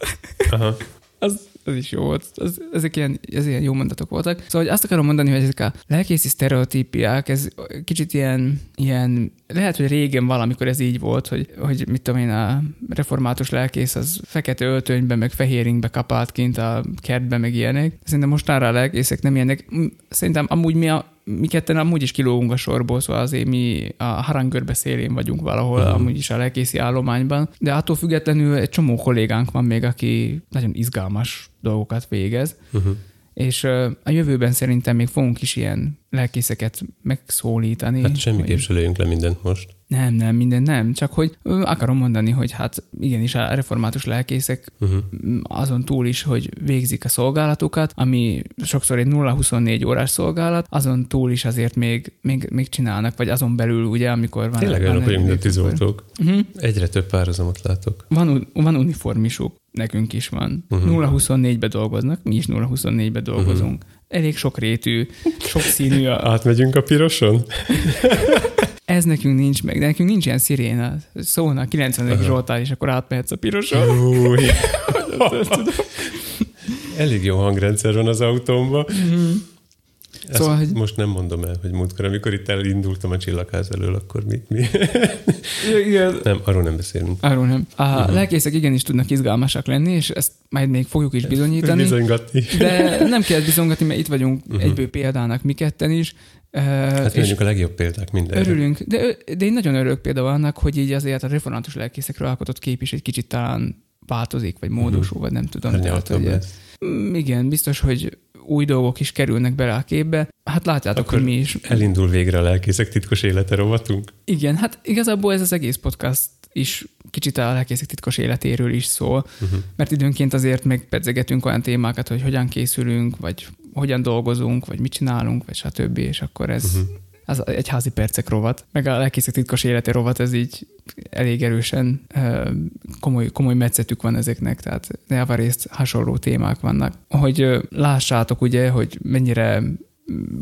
Aha. az, az is jó volt. Az, ezek, ilyen, ez ilyen jó mondatok voltak. Szóval hogy azt akarom mondani, hogy ezek a lelkészi sztereotípiák, ez kicsit ilyen, ilyen, lehet, hogy régen valamikor ez így volt, hogy, hogy mit tudom én, a református lelkész az fekete öltönyben, meg fehéringbe kapált kint a kertben, meg ilyenek. Szerintem mostanra a lelkészek nem ilyenek. Szerintem amúgy mi a mi ketten amúgy is kilógunk a sorból, szóval azért mi a harangörbe szélén vagyunk valahol, uh-huh. amúgy is a lelkészi állományban, de attól függetlenül egy csomó kollégánk van még, aki nagyon izgalmas dolgokat végez, uh-huh. és a jövőben szerintem még fogunk is ilyen lelkészeket megszólítani. Hát semmiképp se lőjünk le mindent most. Nem, nem, minden nem. Csak hogy akarom mondani, hogy hát igenis a református lelkészek uh-huh. azon túl is, hogy végzik a szolgálatukat, ami sokszor egy 0-24 órás szolgálat, azon túl is azért még, még, még csinálnak, vagy azon belül ugye, amikor van... Tényleg olyanok vagyunk, mint tűzoltók. Uh-huh. Egyre több párhuzamot látok. Van, van uniformisuk, nekünk is van. Uh-huh. 0-24-be dolgoznak, mi is 0-24-be dolgozunk. Uh-huh. Elég sok rétű, sok színű. A... Átmegyünk a piroson? Ez nekünk nincs meg, de nekünk nincs ilyen sziréna. Szólna a 90. Uh-huh. Zsoltár, és akkor átmehetsz a piroson. Új. Elég jó hangrendszer van az autómban. Mm-hmm. Szóval, hogy... Most nem mondom el, hogy múltkor, amikor itt elindultam a csillagház elől, akkor mi? mi? Igen. Nem, arról nem beszélünk. Arról nem. A uh-huh. lelkészek igenis tudnak izgalmasak lenni, és ezt majd még fogjuk is bizonyítani. Bizonygatni. De nem kell bizonygatni, mert itt vagyunk uh-huh. egyből példának mi ketten is. Hát mi a legjobb példák minden. Örülünk, de, de én nagyon örülök például annak, hogy így azért a református lelkészekről alkotott kép is egy kicsit talán változik, vagy módosul, uh-huh. vagy nem tudom. Tehát, hogy, mm, igen, biztos, hogy új dolgok is kerülnek bele a képbe. Hát látjátok, Akkor hogy mi is. Elindul végre a lelkészek titkos élete rovatunk. Igen, hát igazából ez az egész podcast is kicsit a lelkészek titkos életéről is szól, uh-huh. mert időnként azért megpedzegetünk olyan témákat, hogy hogyan készülünk, vagy hogyan dolgozunk, vagy mit csinálunk, vagy stb. És akkor ez, uh-huh. Az egy házi percek rovat, meg a lelkészek titkos élete rovat, ez így elég erősen komoly, komoly metszetük van ezeknek, tehát javarészt hasonló témák vannak. Hogy lássátok ugye, hogy mennyire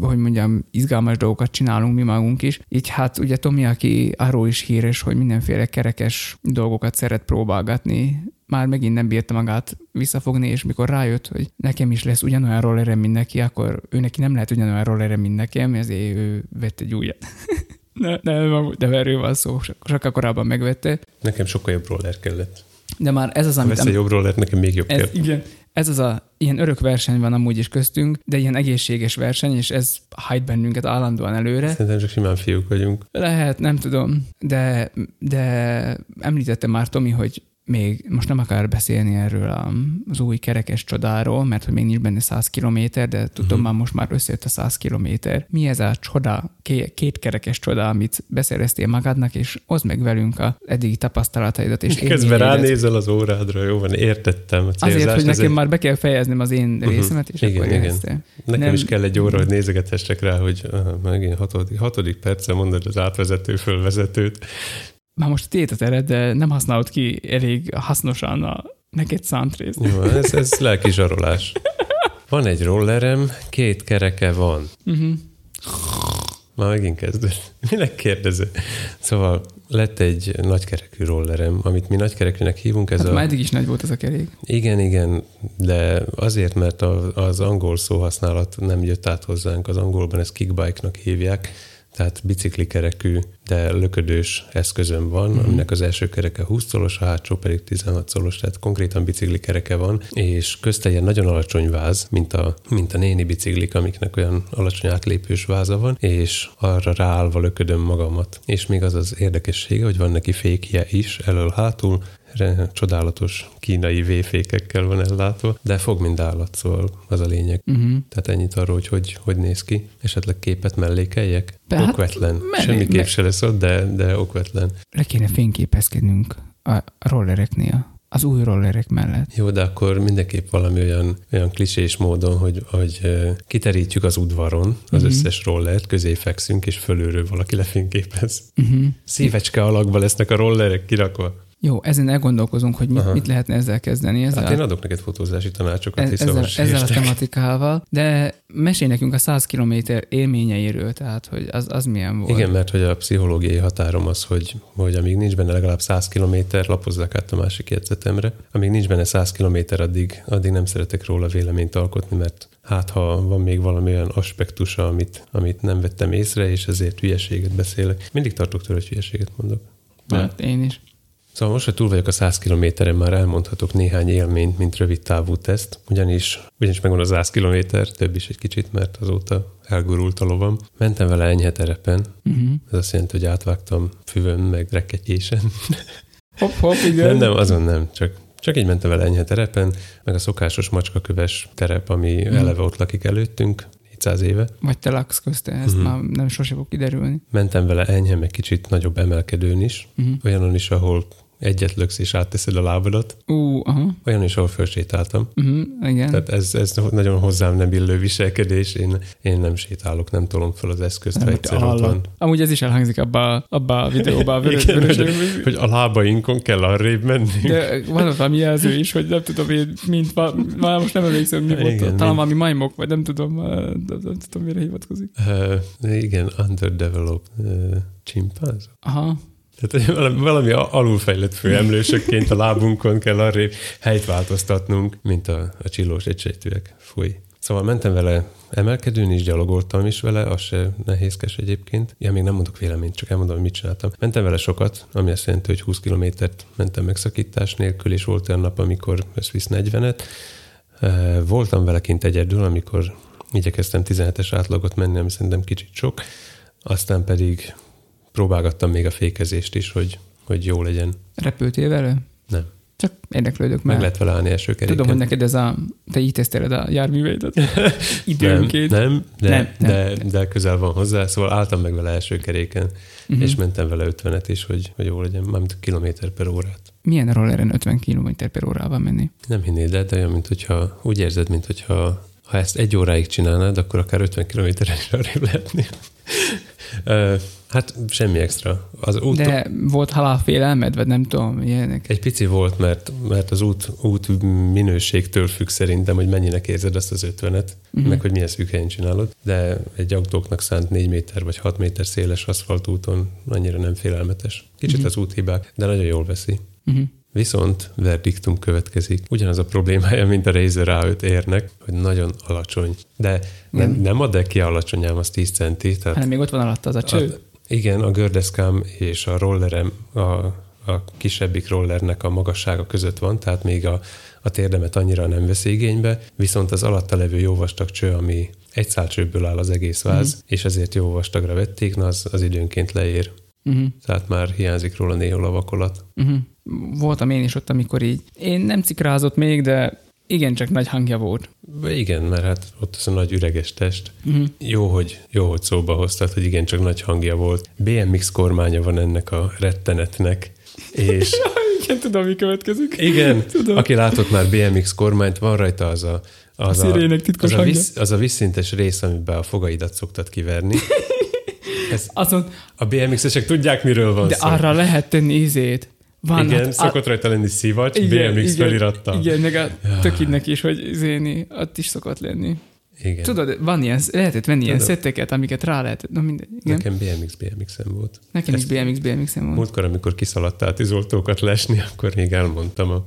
hogy mondjam, izgalmas dolgokat csinálunk mi magunk is. Így hát ugye Tomi, aki arról is híres, hogy mindenféle kerekes dolgokat szeret próbálgatni, már megint nem bírta magát visszafogni, és mikor rájött, hogy nekem is lesz ugyanolyan rollerem, mint neki, akkor ő neki nem lehet ugyanolyan rollerem, mint nekem, ezért ő vett egy újat. ne, nem, de erről van szó, sokkal korábban megvette. Nekem sokkal jobb roller kellett. De már ez az, amit... Vesz egy jobb roller, nekem még jobb ez, kell. Igen, ez az a ilyen örök verseny van amúgy is köztünk, de ilyen egészséges verseny, és ez hajt bennünket állandóan előre. Szerintem csak simán fiúk vagyunk. Lehet, nem tudom, de, de említette már Tomi, hogy még most nem akar beszélni erről az új kerekes csodáról, mert hogy még nincs benne 100 kilométer, de tudom uh-huh. már most már összejött a 100 kilométer. Mi ez a csoda, két kerekes csoda, amit beszereztél magadnak, és oszd meg velünk a eddigi tapasztalataidat és Közben ránézel az órádra, jó van, értettem a célzást. Azért, hogy nekem egy... már be kell fejeznem az én uh-huh. részemet, és igen, akkor igen. Ezt, Nekem nem... is kell egy óra, hogy nézegethessek rá, hogy uh, megint hatodik, hatodik perccel mondod az átvezető fölvezetőt már most tétet ered, de nem használod ki elég hasznosan a neked szánt részt. Jó, ez, ez lelki zsarolás. Van egy rollerem, két kereke van. Uh-huh. Már megint kezdő. Minek kérdező? Szóval lett egy nagykerekű rollerem, amit mi nagykerekűnek hívunk. Ez hát a... már eddig is nagy volt ez a kerék. Igen, igen, de azért, mert az angol szóhasználat nem jött át hozzánk, az angolban ezt kickbike-nak hívják, tehát biciklikerekű, de löködős eszközöm van, mm-hmm. aminek az első kereke 20 szolos, a hátsó pedig 16 szolos, tehát konkrétan biciklikereke van, és közte ilyen nagyon alacsony váz, mint a, mint a néni biciklik, amiknek olyan alacsony átlépős váza van, és arra ráállva löködöm magamat. És még az az érdekessége, hogy van neki fékje is elől-hátul, csodálatos kínai véfékekkel van ellátva, de fog mind állat, szóval az a lényeg. Uh-huh. Tehát ennyit arról, hogy, hogy hogy néz ki. Esetleg képet mellékeljek? Hát, okvetlen. Semmi kép se lesz ott, de, de okvetlen. Le kéne fényképezkednünk a rollereknél az új rollerek mellett. Jó, de akkor mindenképp valami olyan, olyan klisés módon, hogy, hogy kiterítjük az udvaron az uh-huh. összes rollert, közé fekszünk, és fölülről valaki lefényképez. Uh-huh. Szívecske alakba lesznek a rollerek kirakva. Jó, ezen elgondolkozunk, hogy mit, mit lehetne ezzel kezdeni. Ezzel hát én adok neked fotózási tanácsokat, ez, ezzel, ezzel a tematikával, de mesélj nekünk a 100 km élményeiről, tehát hogy az, az milyen volt. Igen, mert hogy a pszichológiai határom az, hogy, hogy amíg nincs benne legalább 100 km, lapozzák át a másik jegyzetemre, amíg nincs benne 100 km, addig, addig nem szeretek róla véleményt alkotni, mert hát ha van még valami olyan aspektusa, amit, amit nem vettem észre, és ezért hülyeséget beszélek. Mindig tartok tőle, hogy hülyeséget mondok. Hát én is. Szóval most, hogy túl vagyok a 100 kilométeren, már elmondhatok néhány élményt, mint rövid távú teszt, ugyanis, ugyanis megvan a 100 kilométer, több is egy kicsit, mert azóta elgurult a lovam. Mentem vele enyhe terepen, uh-huh. ez azt jelenti, hogy átvágtam füvön, meg reketyésen. Hopp, hopp, igen. Nem, nem, azon nem, csak csak így mentem vele enyhe terepen, meg a szokásos macskaköves terep, ami uh-huh. eleve ott lakik előttünk, 200 éve. Vagy te laksz közte, ezt uh-huh. már nem sose fog kiderülni. Mentem vele enyhe, meg kicsit nagyobb emelkedőn is, uh-huh. olyanon is, ahol egyet löksz és átteszed a lábadat. Uh, aha. Olyan is, ahol felsétáltam. Uh-huh, igen. Tehát ez, ez nagyon hozzám nem illő viselkedés. Én, én nem sétálok, nem tolom fel az eszközt, ha egyszer ott van. Amúgy ez is elhangzik abba, abba a videóba. A vörös, Igen, vörös, hogy, hogy, a lábainkon kell arrébb menni. De van valami jelző is, hogy nem tudom én, mint, már most nem emlékszem, mi volt. Igen, Talán valami majmok, vagy nem tudom, nem, nem tudom, mire hivatkozik. Uh, igen, underdeveloped uh, csimpánzok. Aha. Tehát valami, valami alulfejlett főemlősökként a lábunkon kell arra helyt változtatnunk, mint a, a csillós egysejtűek. Fúj. Szóval mentem vele emelkedőn is, gyalogoltam is vele, az se nehézkes egyébként. Ja, még nem mondok véleményt, csak elmondom, hogy mit csináltam. Mentem vele sokat, ami azt jelenti, hogy 20 kilométert mentem megszakítás nélkül, és volt olyan nap, amikor ez visz 40-et. Voltam vele kint egyedül, amikor igyekeztem 17-es átlagot menni, ami szerintem kicsit sok. Aztán pedig próbálgattam még a fékezést is, hogy, hogy jó legyen. Repültél vele? Nem. Csak érdeklődök meg. Meg lehet vele állni első keréken. Tudom, hogy neked ez a, te így íteszteled a járműveidet. Időnként. Nem, nem, de, nem, nem, de, nem. de közel van hozzá, szóval álltam meg vele első keréken, uh-huh. és mentem vele 50-et is, hogy, hogy jó legyen, mármint kilométer per órát. Milyen rolleren 50 km per órával menni? Nem hinnéd el, de olyan, mint hogyha, úgy érzed, mint hogyha ha ezt egy óráig csinálnád, akkor akár 50 kilométeren is arrébb lehetnél. Hát semmi extra. Az út... De volt halálfélelmed, vagy nem tudom, ilyenek? Egy pici volt, mert, mert az út, út minőségtől függ szerintem, hogy mennyinek érzed azt az ötvenet, uh-huh. meg hogy milyen szűk helyen csinálod. De egy autóknak szánt 4 méter vagy 6 méter széles aszfaltúton annyira nem félelmetes. Kicsit uh-huh. az úthibák, de nagyon jól veszi. Uh-huh. Viszont verdiktum következik. Ugyanaz a problémája, mint a Razer A5 érnek, hogy nagyon alacsony. De nem, nem a deki alacsony, ám az 10 centi. Tehát Hanem még ott van alatt az a cső. A, igen, a gördeszkám és a rollerem, a, a kisebbik rollernek a magassága között van, tehát még a, a térdemet annyira nem vesz igénybe, viszont az alatta levő jó vastag cső, ami egy szálcsőből áll az egész váz, uh-huh. és ezért jó vastagra vették, na az, az időnként leér. Uh-huh. Tehát már hiányzik róla néha a vakolat. Uh-huh. Voltam én is ott, amikor így, én nem cikrázott még, de igen, csak nagy hangja volt. Igen, mert hát ott az a nagy üreges test. Uh-huh. Jó, hogy, jó, hogy szóba hoztad, hogy igen, csak nagy hangja volt. BMX kormánya van ennek a rettenetnek, és... igen, tudom, mi következik. Igen, tudom. aki látott már BMX kormányt, van rajta az a az a, a, titkos az, a visz, az a visszintes rész, amiben a fogaidat szoktad kiverni. Ez, Azon, a BMX-esek tudják, miről van de szó. De arra lehet tenni ízét. Van, igen, hát, szokott rajta lenni szivacs, igen, BMX igen, felirattal. Igen, meg a tök neki is, hogy zéni, ott is szokott lenni. Igen. Tudod, van ilyen, lehetett venni Tudod. ilyen szetteket, amiket rá lehet. Na minden, igen. Nekem BMX BMX-em volt. Nekem Ezt is BMX BMX-em volt. Múltkor, amikor kiszaladtál tizoltókat lesni, akkor még elmondtam a,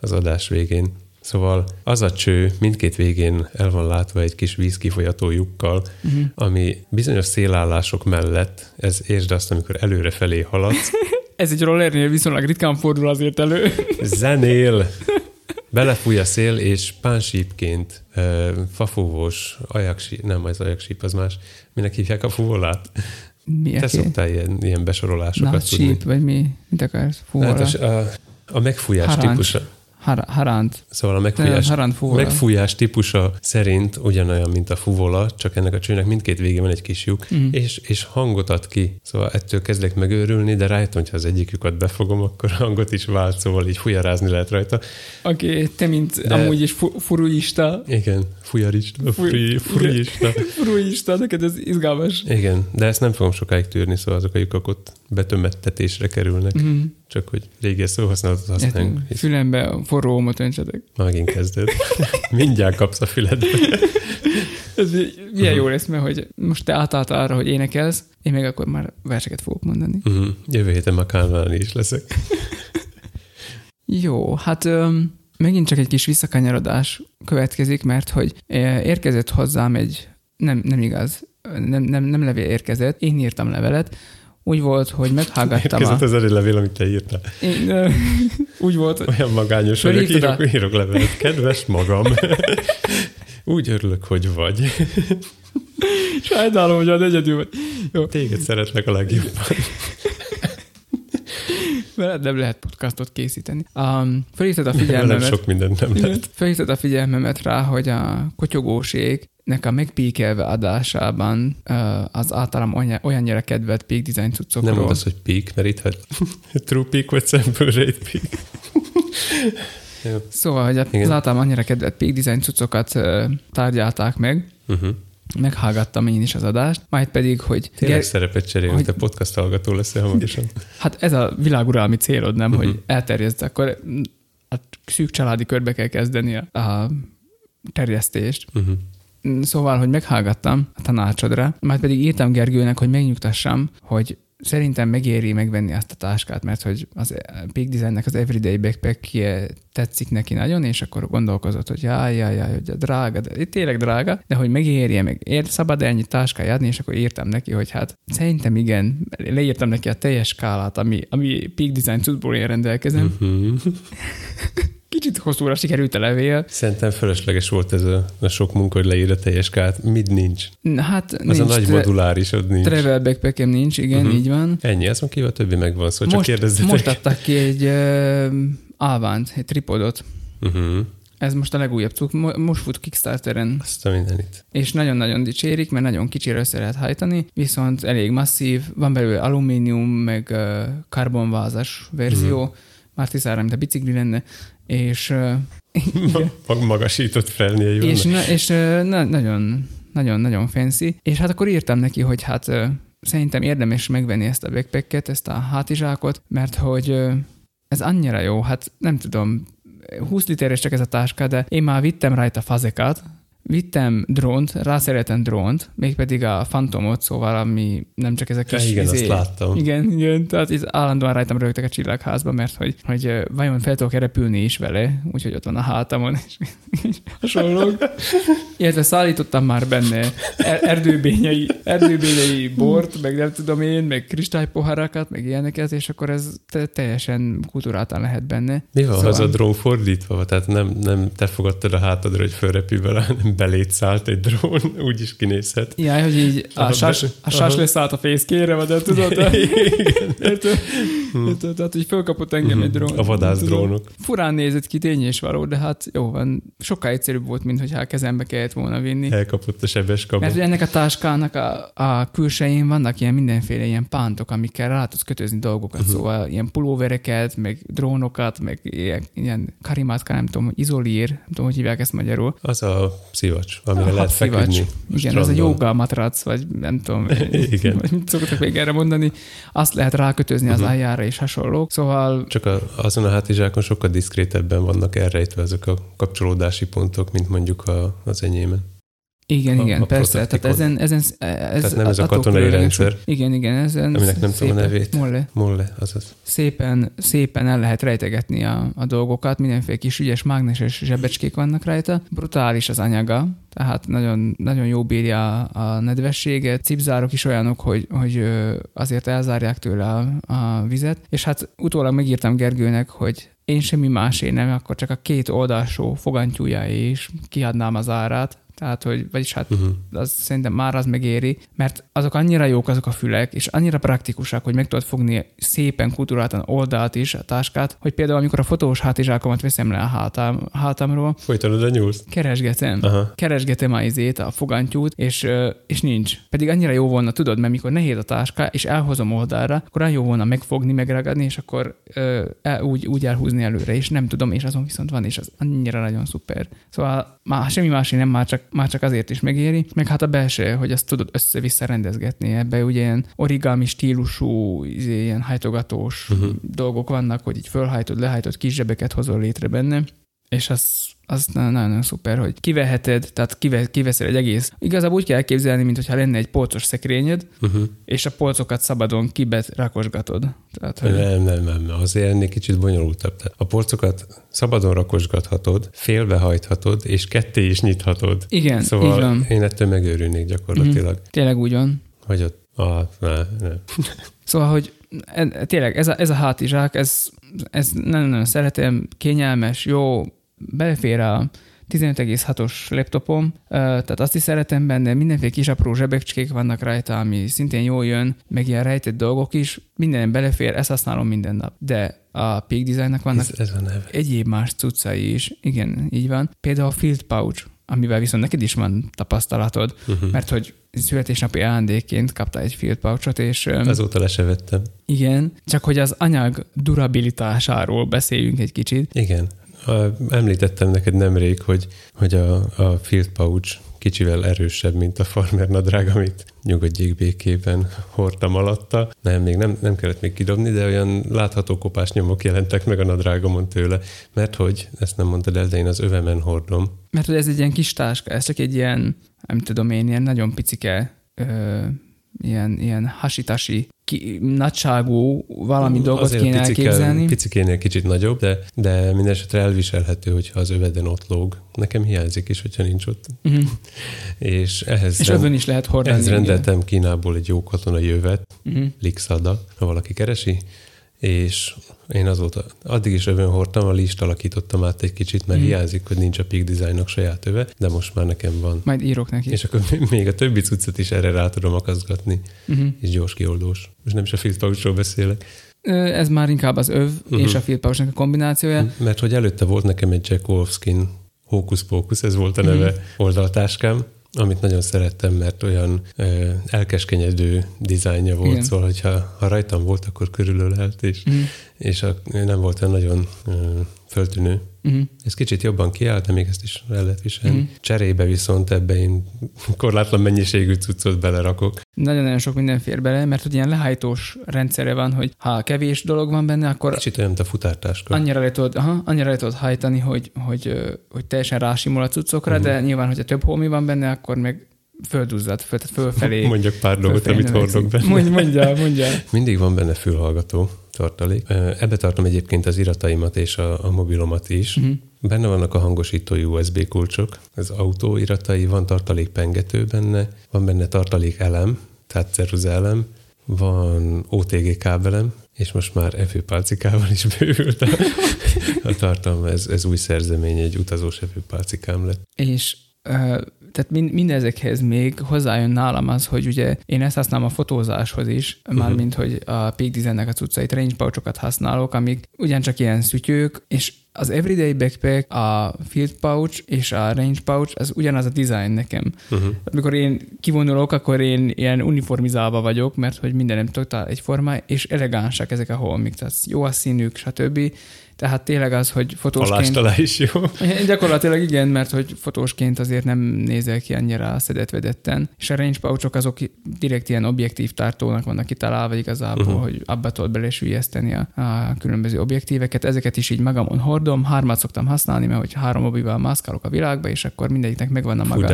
az adás végén. Szóval az a cső mindkét végén el van látva egy kis vízkifolyató lyukkal, uh-huh. ami bizonyos szélállások mellett, ez értsd azt, amikor előre felé haladsz, Ez egy rollernél viszonylag ritkán fordul azért elő. Zenél! Belefúj a szél, és pánsípként uh, fafúvós, ajaksíp, nem az ajaksíp, az más. Minek hívják a fúvolát? Mi Te szoktál ilyen, ilyen besorolásokat Na, tudni. síp, vagy mi? Mit akarsz? Fúvola? Hát a, a megfújás Harancs. típusa. Har- haránt. Szóval a megfújás, megfújás típusa szerint ugyanolyan, mint a fuvola, csak ennek a csőnek mindkét végén van egy kis lyuk, mm. és, és hangot ad ki. Szóval ettől kezdek megőrülni, de rájöttem, hogyha az egyik lyukat befogom, akkor hangot is vált, szóval így fujarázni lehet rajta. Oké, okay, te mint de... amúgy is fu- furuista. Igen, fujarista, furi, furuista. furuista, neked ez izgalmas. Igen, de ezt nem fogom sokáig tűrni, szóval azok a lyukak ott betömettetésre kerülnek. Mm. Csak hogy régi szóhasználatot használunk. Fülembe forró omot öntsetek. Megint kezdőd. Mindjárt kapsz a füledbe. Ez milyen uh-huh. jó lesz, mert hogy most te átálltál arra, hogy énekelsz, én meg akkor már verseket fogok mondani. Uh-huh. Jövő héten már is leszek. jó, hát öm, megint csak egy kis visszakanyarodás következik, mert hogy érkezett hozzám egy, nem, nem igaz, nem, nem, nem levél érkezett, én írtam levelet, úgy volt, hogy meghallgattam Érkezett a... az egy levél, amit te írtál. Én, uh, úgy volt. Olyan magányos vagyok, írok, a... írok levelet. Kedves magam. úgy örülök, hogy vagy. Sajnálom, hogy az egyedül vagy. Jó. Téged szeretlek a legjobban. Veled nem lehet podcastot készíteni. Um, felhívtad a figyelmemet. Velem sok mindent nem lehet. Felhívtad a figyelmemet rá, hogy a kotyogóség nek a megpíkelve adásában uh, az általam olyan, olyannyira kedvelt peak design cuccokról. Nem mondasz, hogy peak, mert itt hát true peak vagy sample rate peak. Jó. Szóval, hogy az általam annyira kedvelt peak design cuccokat uh, tárgyálták meg, uh-huh meghallgattam én is az adást, majd pedig, hogy... Tényleg ger- szerepet cserélünk, hogy... te podcast hallgató leszel hamarosan. Hát ez a világuralmi célod, nem, uh-huh. hogy elterjeszd, akkor a szűk családi körbe kell kezdeni a, a terjesztést. Uh-huh. Szóval, hogy meghallgattam a tanácsodra, majd pedig írtam Gergőnek, hogy megnyugtassam, hogy szerintem megéri megvenni azt a táskát, mert hogy az Peak Designnek az Everyday backpack tetszik neki nagyon, és akkor gondolkozott, hogy jaj, jaj, jaj, hogy a drága, de tényleg drága, de hogy megérje, meg ér, szabad -e ennyi táskát adni, és akkor írtam neki, hogy hát szerintem igen, leírtam neki a teljes skálát, ami, ami Peak Design cuccból én rendelkezem. Uh-huh. Kicsit hosszúra sikerült a levél. Szerintem fölösleges volt ez a, a sok munka, hogy leír a teljes kát. Mit nincs? Hát az nincs. a nagy tre- moduláris, ott nincs. Travel backpackem nincs, igen, uh-huh. így van. Ennyi, azt mondja, a többi megvan, szóval most, csak kérdezzetek. Most adtak ki egy uh, Avant, egy tripodot. Uh-huh. Ez most a legújabb cuk, most fut Kickstarteren. Azt a mindenit. És nagyon-nagyon dicsérik, mert nagyon kicsire össze lehet hajtani, viszont elég masszív, van belőle alumínium, meg uh, karbonvázas verzió, uh-huh. már tisztára, mint a bicikli lenne, és... Uh, Magasított felnél jó. És, na, és uh, na, nagyon, nagyon, nagyon fancy. És hát akkor írtam neki, hogy hát uh, szerintem érdemes megvenni ezt a backpacket, ezt a hátizsákot, mert hogy uh, ez annyira jó, hát nem tudom, 20 literes csak ez a táska, de én már vittem rajta fazekat, vittem drónt, rászereltem drónt, mégpedig a Phantomot, szóval ami nem csak ezek a kis... Igen, izé, azt láttam. Igen, igen, tehát itt állandóan rajtam rögtek a csillagházba, mert hogy, hogy vajon fel tudok repülni is vele, úgyhogy ott van a hátamon, és, és hasonlók. Illetve szállítottam már benne er, erdőbényei, erdőbényei bort, meg nem tudom én, meg kristálypoharakat, meg ilyeneket, és akkor ez te, teljesen kultúráltan lehet benne. Mi van, szóval... az a drón fordítva? Tehát nem, nem te fogadtad a hátadra, hogy fölrepül vele, hanem belét szállt egy drón, úgy is kinézhet. Jaj, hogy így a, sás, a sás leszállt a fészkére, de tudod? Érted? Tehát, hogy fölkapott engem egy drón. A vadász drónok. Furán nézett ki, tény és való, de hát jó van, sokkal egyszerűbb volt, mint hogyha a kezembe kellett volna vinni. Elkapott a sebes kaba. Mert ennek a táskának a, a külsején vannak ilyen mindenféle ilyen pántok, amikkel rá tudsz kötözni dolgokat, uh-huh. szóval ilyen pulóvereket, meg drónokat, meg ilyen, ilyen karimátka, nem tudom, izolír, nem tudom, hogy hívják ezt magyarul. Az a szivacs, amire a lehet feküdni. Igen, ez a joga matrac, vagy nem tudom, Igen. vagy mit szoktak még erre mondani, azt lehet rákötözni uh-huh. az mhm. ájára és hasonlók, szóval... Csak a, azon a hátizsákon sokkal diszkrétebben vannak elrejtve ezek a kapcsolódási pontok, mint mondjuk a, az enyémen. Igen, a, igen, a persze. Tehát ezen, ezen ez Tehát nem ez a katonai rendszer. Igen, igen. Ezen aminek nem tudom a nevét. Molle. Molle, azaz. Szépen, szépen el lehet rejtegetni a, a dolgokat, mindenféle kis ügyes mágneses zsebecskék vannak rajta. Brutális az anyaga, tehát nagyon, nagyon jó bírja a, nedvességet. Cipzárok is olyanok, hogy, hogy azért elzárják tőle a, a vizet. És hát utólag megírtam Gergőnek, hogy én semmi másé nem, akkor csak a két oldalsó fogantyúja is kiadnám az árát, tehát, hogy, vagyis hát uh-huh. az szerintem már az megéri, mert azok annyira jók azok a fülek, és annyira praktikusak, hogy meg tudod fogni szépen kultúráltan oldalt is, a táskát, hogy például amikor a fotós hátizsákomat veszem le a hátam, hátamról. Folyton oda nyúlsz. Keresgetem. Aha. Keresgetem a izét, a fogantyút, és, és nincs. Pedig annyira jó volna, tudod, mert mikor nehéz a táska, és elhozom oldalra, akkor olyan jó volna megfogni, megragadni, és akkor el, úgy, úgy elhúzni előre, és nem tudom, és azon viszont van, és az annyira nagyon szuper. Szóval már semmi más nem, már csak már csak azért is megéri, meg hát a belső, hogy azt tudod össze-vissza rendezgetni. Ebbe ugye ilyen origami stílusú, izé, ilyen hajtogatós uh-huh. dolgok vannak, hogy így fölhajtod, lehajtod, kis zsebeket hozol létre benne, és az az nagyon-nagyon szuper, hogy kiveheted, tehát kive, kiveszel egy egész. Igazából úgy kell elképzelni, mintha lenne egy polcos szekrényed, uh-huh. és a polcokat szabadon kibet rakosgatod. Tehát, hogy... Nem, nem, nem, azért ennél kicsit bonyolultabb. Tehát a polcokat szabadon rakosgathatod, félbehajthatod, és ketté is nyithatod. Igen, szóval így van. én ettől megőrülnék gyakorlatilag. Uh-huh. Tényleg úgy van. Hogy ott, ah, ne, ne. Szóval, hogy tényleg ez a, ez a hátizsák, ez, ez nagyon-nagyon szeretem, kényelmes, jó, belefér a 15,6-os laptopom, tehát azt is szeretem benne, mindenféle kis apró zsebecskék vannak rajta, ami szintén jól jön, meg ilyen rejtett dolgok is, minden belefér, ezt használom minden nap. De a Peak Designnak vannak Ez, ez a neve. egyéb más cuccai is, igen, így van. Például a Field Pouch, amivel viszont neked is van tapasztalatod, uh-huh. mert hogy születésnapi ajándékként kaptál egy field pouchot, és... Azóta le se vettem. Igen, csak hogy az anyag durabilitásáról beszéljünk egy kicsit. Igen. Említettem neked nemrég, hogy, hogy a, a field pouch kicsivel erősebb, mint a farmer nadrág, amit nyugodjék békében hordtam alatta. Nem, még nem, nem kellett még kidobni, de olyan látható kopás nyomok jelentek meg a nadrágomon tőle, mert hogy, ezt nem mondtad el, de én az övemen hordom. Mert hogy ez egy ilyen kis táska, ez csak egy ilyen, nem tudom én, ilyen nagyon picike ö, ilyen, ilyen hasitasi ki, nagyságú valami dolgot Azért kéne picike, elképzelni. Picikénél kicsit nagyobb, de, de mindesetre elviselhető, hogyha az öveden ott lóg. Nekem hiányzik is, hogyha nincs ott. Uh-huh. és ehhez és rend, is lehet hordani. Ehhez rendeltem igen. Kínából egy jó katonai jövet, uh-huh. Lixada, ha valaki keresi, és én azóta, addig is övön hordtam, a list alakítottam át egy kicsit, mert mm. hiányzik, hogy nincs a Peak Designnak saját öve, de most már nekem van. Majd írok neki. És akkor még a többi cuccot is erre rá tudom akaszgatni, mm-hmm. és gyors kioldós. Most nem is a field pouchról beszélek. Ez már inkább az öv uh-huh. és a field pouchnak a kombinációja. Mert hogy előtte volt nekem egy Jack Wolfskin Hocus Pocus, ez volt a neve uh-huh. oldaltáskám, amit nagyon szerettem, mert olyan ö, elkeskenyedő dizájnja volt, Igen. szóval hogyha ha rajtam volt, akkor körülölelt, és, mm. És a, nem volt olyan nagyon ö, föltűnő. Uh-huh. Ez kicsit jobban kiállt, de még ezt is el lehet viselni. Uh-huh. Cserébe viszont ebbe én korlátlan mennyiségű cuccot belerakok. Nagyon-nagyon sok minden fér bele, mert hogy ilyen lehajtós rendszere van, hogy ha kevés dolog van benne, akkor... Kicsit olyan, mint a futártáska. Annyira le tudod, aha, annyira le tudod hajtani, hogy, hogy, hogy teljesen rásimul a cuccokra, uh-huh. de nyilván, hogyha több holmi van benne, akkor meg földuzzadt, föl, tehát fölfelé. Mondjak pár dolgot, amit hordok benne. Mondja, mondja, mondja. Mindig van benne fülhallgató tartalék. Ebbe tartom egyébként az irataimat és a, a mobilomat is. Uh-huh. Benne vannak a hangosító USB kulcsok, az autó iratai, van tartalék pengető benne, van benne tartalék elem, tehát ceruza elem, van OTG kábelem, és most már efőpálcikával is bővült a, a tartalma. Ez, ez új szerzemény, egy utazós efőpálcikám lett. És tehát mind, mindezekhez még hozzájön nálam az, hogy ugye én ezt használom a fotózáshoz is, uh-huh. mármint hogy a Peak Design-nek a cuccait, range pouchokat használok, amik ugyancsak ilyen szütyők, és az Everyday Backpack, a Field Pouch és a Range Pouch, az ugyanaz a design nekem. Uh-huh. Amikor én kivonulok, akkor én ilyen uniformizálva vagyok, mert hogy mindenem totál egyforma, és elegánsak ezek a holmik, tehát jó a színük, stb. Tehát tényleg az, hogy fotósként... Alá is jó. Gyakorlatilag igen, mert hogy fotósként azért nem nézel ki annyira szedetvedetten. És a range pouchok azok direkt ilyen objektív tartónak vannak kitalálva igazából, uh-huh. hogy abba tudod belesülyezteni a, a különböző objektíveket. Ezeket is így magamon hordom. Hármat szoktam használni, mert hogy három obival mászkálok a világba, és akkor mindegyiknek megvan a maga.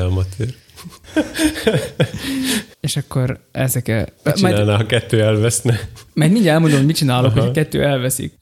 És akkor ezek... Mit majd, ha kettő elveszne? Mert mindjárt elmondom, hogy mit csinálok, Aha. hogy kettő elveszik.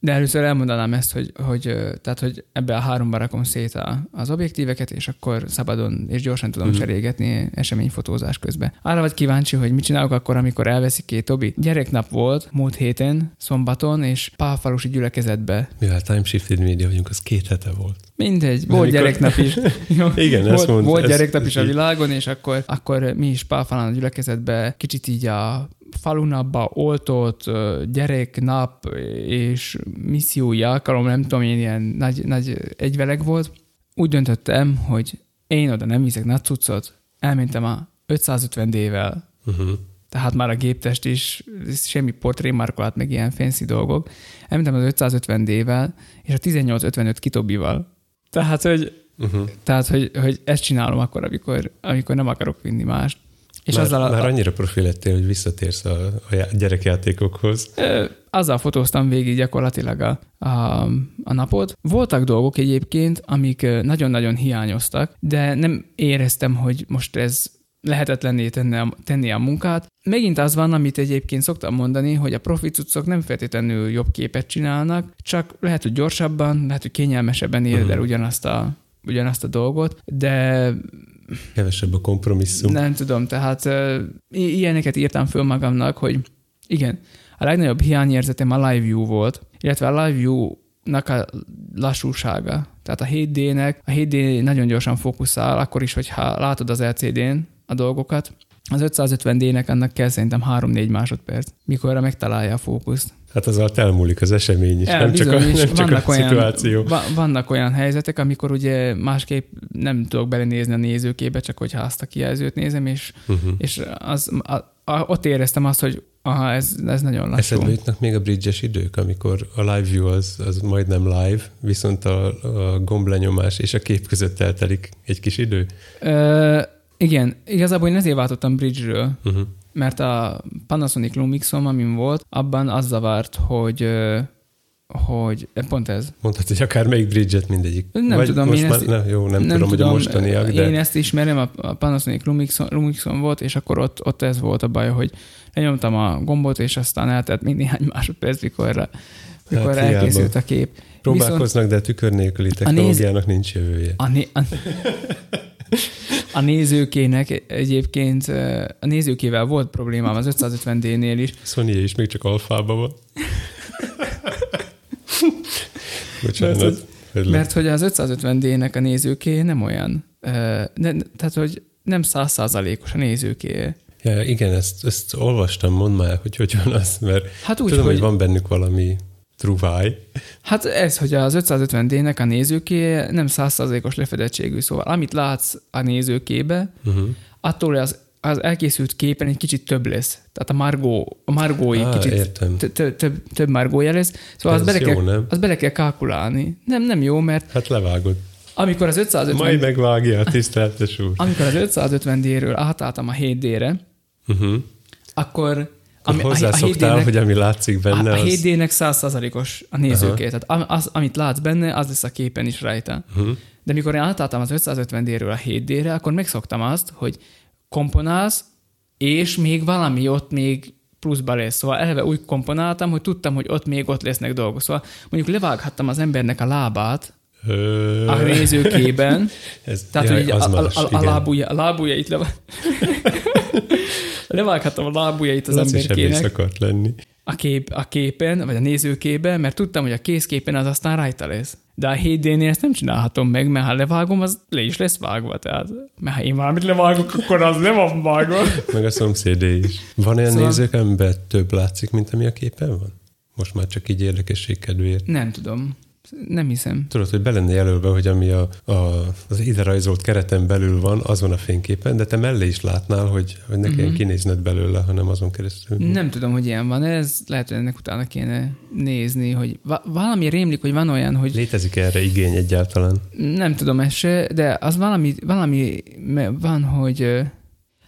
De először elmondanám ezt, hogy, hogy, tehát, hogy ebbe a háromba rakom szét az objektíveket, és akkor szabadon és gyorsan tudom uh-huh. cserélgetni eseményfotózás közben. Arra vagy kíváncsi, hogy mit csinálok akkor, amikor elveszik két obi. Gyereknap volt múlt héten, szombaton, és pálfalusi gyülekezetbe. Mivel time shifted media vagyunk, az két hete volt. Mindegy, volt amikor... gyereknap is. Igen, volt, ezt mond, Volt gyereknap is a világon, és akkor, akkor mi is pálfalán a gyülekezetbe kicsit így a falunapba oltott gyereknap és missziói alkalom, nem tudom, én ilyen nagy, nagy egyveleg volt. Úgy döntöttem, hogy én oda nem viszek nagy cuccot, elmentem a 550 D-vel, uh-huh. tehát már a géptest is, semmi portrémarkolat, meg ilyen fancy dolgok. Elmentem az 550 D-vel, és a 1855 kitobival. Tehát, hogy, uh-huh. tehát hogy, hogy ezt csinálom akkor, amikor, amikor nem akarok vinni mást. És már, azzal a, már annyira profi lettél, hogy visszatérsz a, a gyerekjátékokhoz. Ö, azzal fotóztam végig gyakorlatilag a, a, a napot. Voltak dolgok egyébként, amik nagyon-nagyon hiányoztak, de nem éreztem, hogy most ez lehetetlenné tenni a, tenni a munkát. Megint az van, amit egyébként szoktam mondani, hogy a profi cuccok nem feltétlenül jobb képet csinálnak, csak lehet, hogy gyorsabban, lehet, hogy kényelmesebben éred el uh-huh. ugyanazt a, ugyanazt a dolgot, de Kevesebb a kompromisszum. Nem tudom, tehát uh, ilyeneket írtam föl magamnak, hogy igen, a legnagyobb hiányérzetem a Live View volt, illetve a Live View a lassúsága. Tehát a 7D-nek, a 7D nagyon gyorsan fókuszál, akkor is, hogyha látod az LCD-n a dolgokat. Az 550D-nek annak kell szerintem 3-4 másodperc, mikorra megtalálja a fókuszt. Hát az alatt elmúlik az esemény is, El, nem bizony, csak a, nem csak vannak a olyan, szituáció. Vannak olyan helyzetek, amikor ugye másképp nem tudok belenézni a nézőkébe, csak hogyha azt a kijelzőt nézem, és, uh-huh. és az, a, a, ott éreztem azt, hogy aha, ez, ez nagyon lassú. Eszedbe jutnak még a bridges idők, amikor a live view az, az majdnem live, viszont a, a gomblenyomás és a kép között eltelik egy kis idő? Ö, igen, igazából én ezért váltottam bridge-ről. Uh-huh mert a Panasonic Lumixom, amin volt, abban az zavart, hogy hogy pont ez. Mondhatod, hogy akár melyik bridget mindegyik. Nem Vagy tudom, most én már, ezt, ne, jó, nem, nem tudom, tudom, hogy a mostaniak, de... Én ezt ismerem, a Panasonic Lumixon, Lumixon volt, és akkor ott, ott ez volt a baj, hogy lenyomtam a gombot, és aztán eltett még néhány másodperc, mikor, mikor hát elkészült a kép. Próbálkoznak, Viszont de tükör nélküli technológiának néz... nincs jövője. A, né... a... A nézőkének egyébként, a nézőkével volt problémám az 550D-nél is. sony is még csak alfában van. Bocsánat. Mert, hogy, mert hogy az 550D-nek a nézőké nem olyan, ne, tehát hogy nem százszázalékos a nézőké. Ja, igen, ezt, ezt olvastam, mondd már, hogy hogy van az, mert hát úgy, tudom, hogy, hogy van bennük valami truváj. Hát ez, hogy az 550D-nek a nézőké nem százszerzékos lefedettségű, szóval amit látsz a nézőkébe, uh-huh. attól az, az elkészült képen egy kicsit több lesz. Tehát a margó, a margói ah, kicsit több, margója lesz. Szóval az bele, jó, kell, nem? az bele kell kalkulálni. Nem, nem jó, mert... Hát levágod. Amikor az 550... Majd megvágja a tiszteltes úr. Amikor az 550D-ről átálltam a 7D-re, uh-huh. Mhm. Akkor ami, hozzászoktál, a hogy ami látszik benne, A, a 7D-nek százszázalékos a nézőké. Tehát az, amit látsz benne, az lesz a képen is rajta. Uh-huh. De mikor én átálltam az 550D-ről a 7D-re, akkor megszoktam azt, hogy komponálsz, és még valami ott még pluszba lesz. Szóval eleve úgy komponáltam, hogy tudtam, hogy ott még ott lesznek dolgok. Szóval mondjuk levághattam az embernek a lábát, a nézőkében. Ez, tehát, jaj, hogy a, a, a, a, lábúja, a lábújait le... levághattam a lábujjait az Laci emberkének. akart lenni. A, kép, a képen, vagy a nézőképen, mert tudtam, hogy a kézképen az aztán rajta lesz. De a 7D-nél ezt nem csinálhatom meg, mert ha levágom, az le is lesz vágva. Tehát, mert ha én valamit levágok, akkor az nem van vágva. Meg a szomszédé is. Van olyan szóval... nézők, amiben több látszik, mint ami a képen van? Most már csak így érdekesség kedvéért. Nem tudom. Nem hiszem. Tudod, hogy be lenne jelölve, hogy ami a, a, az ide rajzolt kereten belül van, az van a fényképen, de te mellé is látnál, hogy, hogy ne kelljen uh-huh. kinézned belőle, hanem azon keresztül. Nem tudom, hogy ilyen van. Ez lehet, hogy ennek utána kéne nézni, hogy va- valami rémlik, hogy van olyan, hogy... Létezik erre igény egyáltalán? Nem tudom ezt se, de az valami, valami van, hogy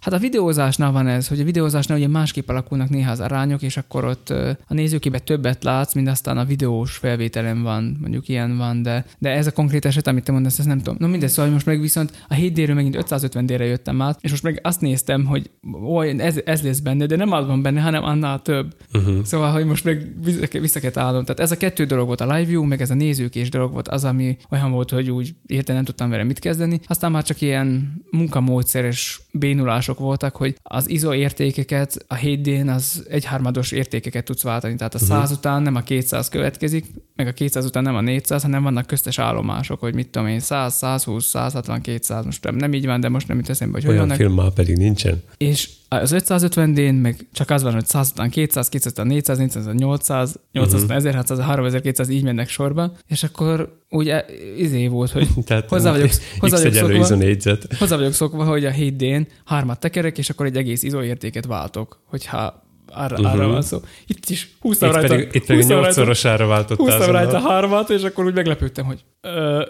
Hát a videózásnál van ez, hogy a videózásnál ugye másképp alakulnak néha az arányok, és akkor ott a nézőkében többet látsz, mint aztán a videós felvételen van, mondjuk ilyen van, de, de ez a konkrét eset, amit te mondasz, ezt nem tudom. No mindegy, szóval most meg viszont a 7D-ről megint 550D-re jöttem át, és most meg azt néztem, hogy oly, ez, ez lesz benne, de nem az van benne, hanem annál több. Uh-huh. Szóval, hogy most meg vissza, kell állnom. Tehát ez a kettő dolog volt a live view, meg ez a nézőkés dolog volt az, ami olyan volt, hogy úgy érte nem tudtam vele mit kezdeni. Aztán már csak ilyen munkamódszeres bénulások voltak, hogy az ISO értékeket a 7D-n az egyharmados értékeket tudsz váltani, tehát a 100 uh-huh. után nem a 200 következik, meg a 200 után nem a 400, hanem vannak köztes állomások, hogy mit tudom én, 100, 120, 160, 200, most nem, nem így van, de most nem jut eszembe, hogy Olyan hogy vannak. film már pedig nincsen. És az 550D-n meg csak az van, hogy 100 után 200, 200 után 400, 400 800, 800 uh-huh. után 1600, 3200 így mennek sorba, és akkor úgy e, izé volt, hogy Tehát hozzá vagyok, hozzá vagyok, szokva, hozzá vagyok szokva, hogy a 7D-n hármat tekerek, és akkor egy egész izóértéket váltok, hogyha arra, uh-huh. arra van szó. Itt is húztam rajta. Pedig, itt pedig nyolcszorosára váltottál. Húztam rajta hármat, és akkor úgy meglepődtem, hogy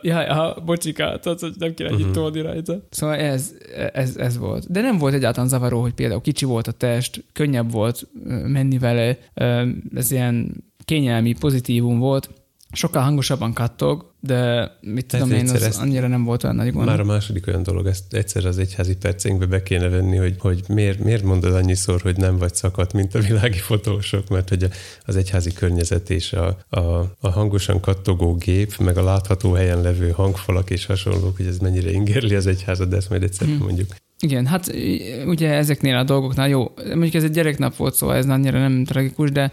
jaj, aha, bocsika, tehát, hogy nem kéne uh-huh. itt tolni rajta. Szóval ez, ez, ez, volt. De nem volt egyáltalán zavaró, hogy például kicsi volt a test, könnyebb volt menni vele, ez ilyen kényelmi pozitívum volt sokkal hangosabban kattog, de mit tudom én, az annyira nem volt olyan nagy gond. Már a második olyan dolog, ezt egyszer az egyházi percénkbe be kéne venni, hogy, hogy miért, miért mondod annyiszor, hogy nem vagy szakadt, mint a világi fotósok, mert hogy az egyházi környezet és a, a, a hangosan kattogó gép, meg a látható helyen levő hangfalak és hasonlók, hogy ez mennyire ingerli az egyházat, de ezt majd egyszer hmm. mondjuk. Igen, hát ugye ezeknél a dolgoknál jó, mondjuk ez egy gyereknap volt, szóval ez annyira nem tragikus, de...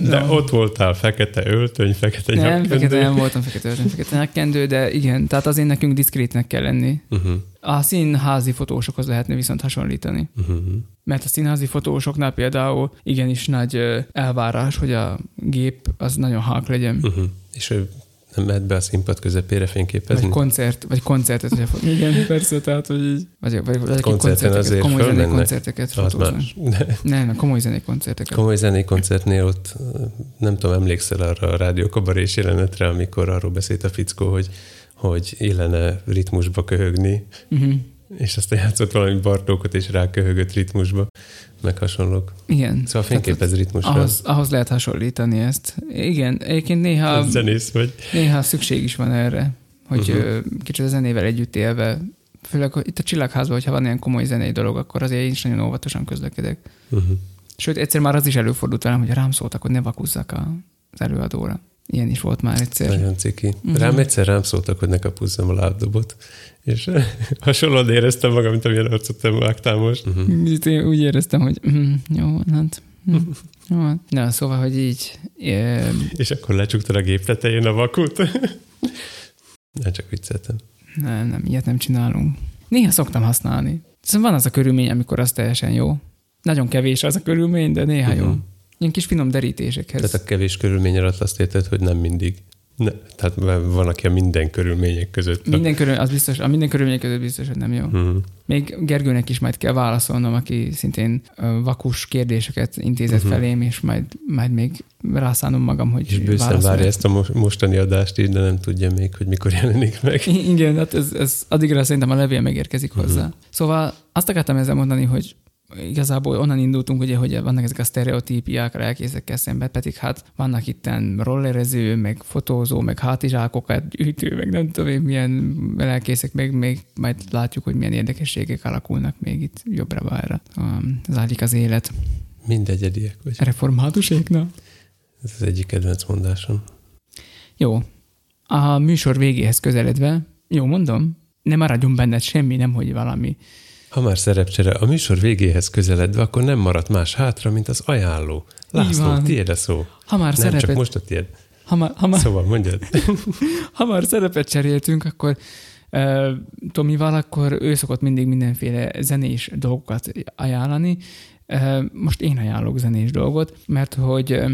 De no. ott voltál fekete öltöny, fekete Nem, nyakkendő. fekete nem voltam fekete öltöny, fekete nyakkendő, de igen, tehát azért nekünk diszkrétnek kell lenni. Uh-huh. A színházi fotósokhoz lehetne viszont hasonlítani. Uh-huh. Mert a színházi fotósoknál például igenis nagy elvárás, hogy a gép az nagyon halk legyen. Uh-huh. És nem mehet be a színpad közepére fényképezni. Vagy koncert, vagy koncertet, hogy igen, persze, tehát, hogy így, vagy, vagy, vagy koncerten azért komoly zenei koncerteket fotózni. Nem, nem, komoly zenei koncerteket. Komoly zenei koncertnél ott, nem tudom, emlékszel arra a rádiókabarés jelenetre, amikor arról beszélt a fickó, hogy, hogy illene ritmusba köhögni, uh-huh. És aztán játszott valami Bartókot, és ráköhögött ritmusba, meg hasonlók. Igen. Szóval fényképez ritmusra. Ahhoz, ahhoz lehet hasonlítani ezt. Igen, egyébként néha, Zenész vagy. néha szükség is van erre, hogy uh-huh. kicsit a zenével együtt élve, főleg hogy itt a Csillagházban, hogyha van ilyen komoly zenei dolog, akkor azért én is nagyon óvatosan közlekedek. Uh-huh. Sőt, egyszer már az is előfordult velem, hogy rám szóltak, hogy ne vakuzzak az előadóra. Ilyen is volt már egyszer. Nagyon ciki. Uh-huh. Rám egyszer rám szóltak, hogy ne kapuzzam a lábdobot, és hasonlóan éreztem magam, mint amilyen arcot te vágtál most. Uh-huh. Én úgy éreztem, hogy mm, jó, hát mm, jó, Na, szóval, hogy így... Yeah. És akkor lecsukta a gép tetején a vakut? nem csak vicceltem. Nem, nem, ilyet nem csinálunk. Néha szoktam használni. Szóval van az a körülmény, amikor az teljesen jó. Nagyon kevés az a körülmény, de néha uh-huh. jó. Ilyen kis finom derítésekhez. Tehát a kevés körülmény alatt azt érted, hogy nem mindig. Ne, tehát van, aki a minden körülmények között. Minden körül, az biztos, a minden körülmények között biztos, hogy nem jó. Uh-huh. Még Gergőnek is majd kell válaszolnom, aki szintén vakus kérdéseket intézett uh-huh. felém, és majd, majd még rászánom magam, hogy És bőszen várja ezt a mostani adást is, de nem tudja még, hogy mikor jelenik meg. Igen, hát ez, ez addigra szerintem a levél megérkezik uh-huh. hozzá. Szóval azt akartam ezzel mondani, hogy igazából onnan indultunk, ugye, hogy vannak ezek a sztereotípiák lelkészekkel szemben, pedig hát vannak itten rollerező, meg fotózó, meg hátizsákokat gyűjtő, meg nem tudom én milyen lelkészek, meg még majd látjuk, hogy milyen érdekességek alakulnak még itt jobbra-balra. Zárlik az élet. Mindegyediek vagy. Reformátusékna. Ez az egyik kedvenc mondásom. Jó. A műsor végéhez közeledve, jó mondom, nem maradjon benned semmi, nem hogy valami ha már szerepcsere a műsor végéhez közeledve, akkor nem maradt más hátra, mint az ajánló. László, tiéd a szó. Ha már nem, szerepet... csak most a tiéd. Ha már, ha már... Szóval mondjad. ha már szerepet cseréltünk, akkor uh, Tomival, akkor ő szokott mindig mindenféle zenés dolgokat ajánlani. Uh, most én ajánlok zenés dolgot, mert hogy uh,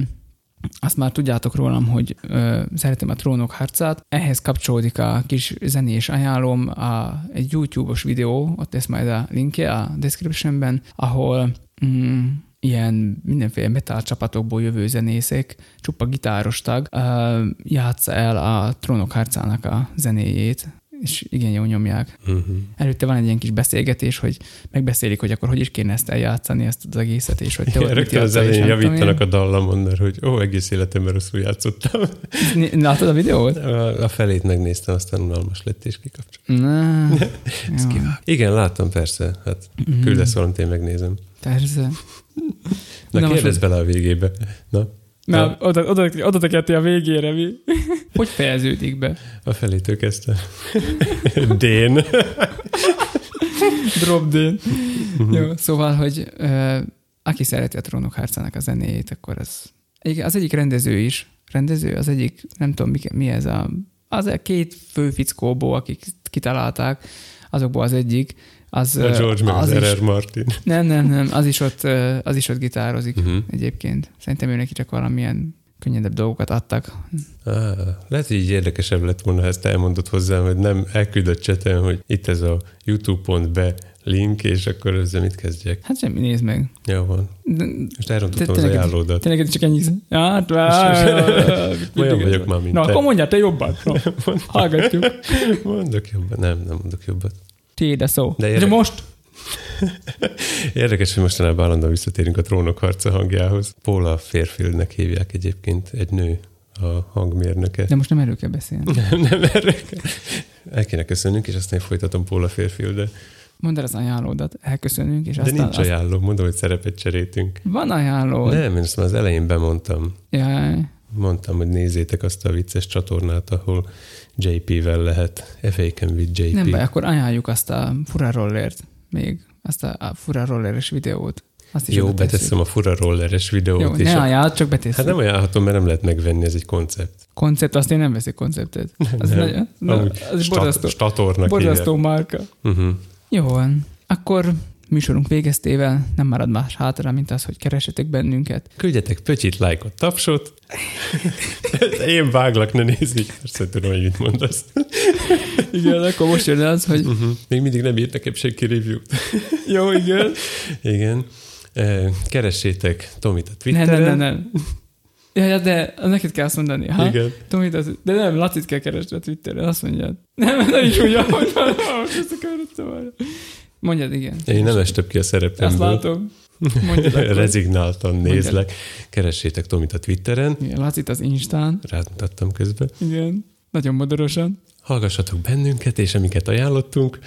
azt már tudjátok rólam, hogy ö, szeretem a trónok harcát. Ehhez kapcsolódik a kis zenés ajánlom, a, egy YouTube-os videó, ott lesz majd a linkje a descriptionben, ahol mm, ilyen mindenféle metal csapatokból jövő zenészek, csupa gitáros tag, játsza el a trónok harcának a zenéjét és igen jó nyomják. Uh-huh. Előtte van egy ilyen kis beszélgetés, hogy megbeszélik, hogy akkor hogy is kéne ezt eljátszani, ezt az egészet, és hogy te ja, Rögtön az elején javítanak a dallamon, mert hogy ó, egész életemben rosszul játszottam. Látod a videót? A, a felét megnéztem, aztán unalmas lett, és kikapcsoltam. igen, láttam, persze. Hát uh-huh. küldesz valamit, én megnézem. Persze. Na, Na kérdezz bele a végébe. Na. Na, oda, oda, oda tekerti a végére, mi? Hogy fejeződik be? A felétől kezdte. Dén. Drop Dén. Uh-huh. Jó, szóval, hogy uh, aki szereti a Trónok harcának a zenéjét, akkor az, az egyik rendező is, rendező, az egyik, nem tudom, mi, mi ez a, az a két fő fickóból, akik kitalálták, azokból az egyik, az, a George meg az, az R.R. Martin. Nem, nem, nem, az is ott, az is ott gitározik uh-huh. egyébként. Szerintem ő neki csak valamilyen könnyedebb dolgokat adtak. Ah, lehet, hogy így érdekesebb lett volna, ha ezt elmondott hozzám, hogy nem elküldött cseten, hogy itt ez a youtube.be link, és akkor ezzel mit kezdjek? Hát semmi, nézd meg. Jó van. Most elrontottam az ajánlódat. Tényleg csak ennyi. Hát, Olyan vagyok már, mint Na, akkor mondjál te jobban. Hallgatjuk. Mondok jobban. Nem, nem mondok jobbat. Tiéd a szó. De, De most? Érdekes, hogy mostanában állandóan visszatérünk a trónok harca hangjához. Paula Fairfieldnek hívják egyébként egy nő a hangmérnöke. De most nem erről kell beszélni. nem, nem erről kell. El kéne köszönnünk, és aztán folytatom Paula fairfield -de. Mondd el az ajánlódat, elköszönünk, és De aztán... nincs ajánló, mondom, hogy szerepet cseréltünk. Van ajánló. Nem, én ezt már az elején bemondtam. Jaj. Mondtam, hogy nézzétek azt a vicces csatornát, ahol JP-vel lehet. Faken with JP. Nem baj, akkor ajánljuk azt a fura rollert. még, azt a, a fura rolleres videót. Azt is Jó, beteszem a fura rolleres videót Jó, is. ne ajánlott, csak betesszük. Hát nem ajánlhatom, mert nem lehet megvenni, ez egy koncept. Koncept, azt én nem veszek konceptet. Az, nem. Nagyon, na, az stat, borzasztó, statornak borzasztó márka. Uh-huh. Jó van. Akkor műsorunk végeztével nem marad más hátra, mint az, hogy keresetek bennünket. Küldjetek pöcsit, lájkot, tapsot. Én váglak, ne nézzük. Persze tudom, hogy mit mondasz. igen, akkor most jön az, hogy... Uh-huh. Még mindig nem írt nekem senki review-t. Jó, igen. igen. Keressétek Tomit a Twitteren. Nem, nem, nem, nem. Ja, ja, de neked kell azt mondani. Ha? Igen. Tomit, az, de nem, Lacit kell keresni a Twitteren, azt mondjad. Nem, nem is úgy, ahogy van, most összekeveredtem Mondjad, igen. Én nem estem ki a szerepemből. Azt látom. Rezignáltan nézlek. Mondjad. Keressétek Tomit a Twitteren. Igen, Lacit az Instán. Rámutattam közben. Igen, nagyon modorosan. Hallgassatok bennünket, és amiket ajánlottunk,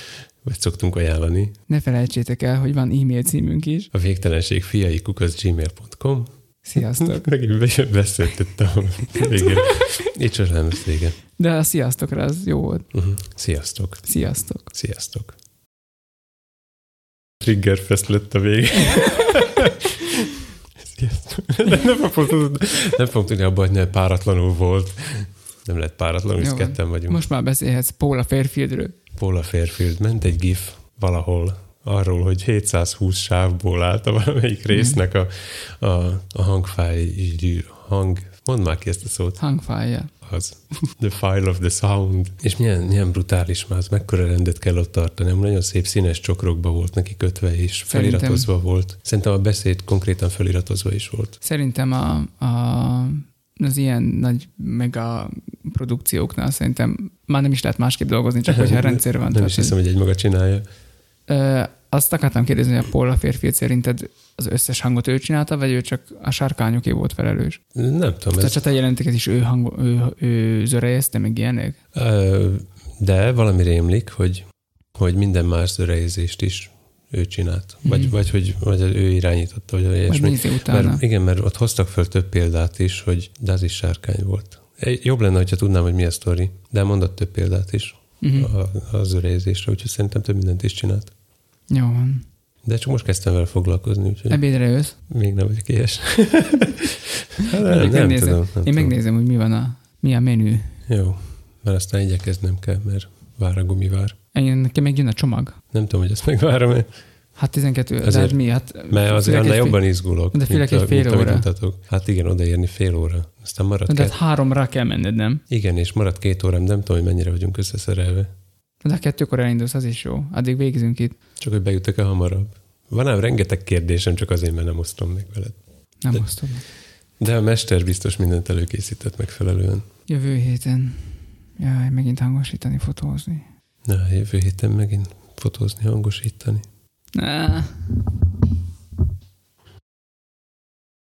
vagy szoktunk ajánlani. Ne felejtsétek el, hogy van e-mail címünk is. A végtelenség fiai gmail.com Sziasztok. Megint beszéltettem végén. Így nem lesz vége. De a sziasztokra az jó volt. Uh-huh. Sziasztok. Sziasztok. Sziasztok. Triggerfest lett a vége. nem, fogunk, nem fogunk tudni abban, hogy ne páratlanul volt. Nem lett páratlanul, hisz ketten vagyunk. Most már beszélhetsz Paula Fairfieldről. Paula Fairfield. Ment egy gif valahol arról, hogy 720 sávból állt a valamelyik mhm. résznek a, a, a hangfáj, hang, mondd már ki ezt a szót. Hangfájja. Az. The file of the sound. És milyen, milyen brutális már, az mekkora rendet kell ott tartani. Nagyon szép színes csokrokba volt neki kötve, és feliratozva Szerintem... volt. Szerintem a beszéd konkrétan feliratozva is volt. Szerintem a, a az ilyen nagy mega produkcióknál szerintem már nem is lehet másképp dolgozni, csak hogyha rendszer van. Nem is hiszem, hogy egy maga csinálja. Ö, azt akartam kérdezni, hogy a Paula férfi szerinted az összes hangot ő csinálta, vagy ő csak a sárkányoké volt felelős? Nem tudom. Tehát ez... csak a jelenteket is ő, hang, ő, ő zörejezte, meg ilyenek? De valami rémlik, hogy, hogy minden más zörejezést is ő csinált. Vagy, mm. vagy, hogy, vagy ő irányította, vagy ilyesmi. Mert, igen, mert ott hoztak föl több példát is, hogy de az is sárkány volt. Jobb lenne, hogyha tudnám, hogy mi a sztori, de mondott több példát is uh-huh. a, az őrejezésre, úgyhogy szerintem több mindent is csinált. Jó van. De csak most kezdtem vele foglalkozni. Úgyhogy Ebédre jössz? Még nem vagyok ilyes. hát, nem, nem, nem, tudom, nem Én tudom. megnézem, hogy mi van a, mi a menü. Jó, mert aztán igyekeznem kell, mert vár a gumivár. Én nekem még jön a csomag. Nem tudom, hogy ezt megvárom -e. Hát 12, Ezért, de hát mi? Hát mert azért annál jobban izgulok. De félek egy fél mint, óra. Mutatok. Hát igen, odaérni fél óra. Aztán marad De hát háromra kell menned, nem? Igen, és marad két órám, nem tudom, hogy mennyire vagyunk összeszerelve. De a kettőkor elindulsz, az is jó. Addig végzünk itt. Csak hogy bejutok el hamarabb. Van ám rengeteg kérdésem, csak azért, mert nem osztom meg veled. Nem de, osztom. De a mester biztos mindent előkészített megfelelően. Jövő héten. Jaj, megint hangosítani, fotózni. Na, jövő héten megint fotózni, hangosítani. Nah.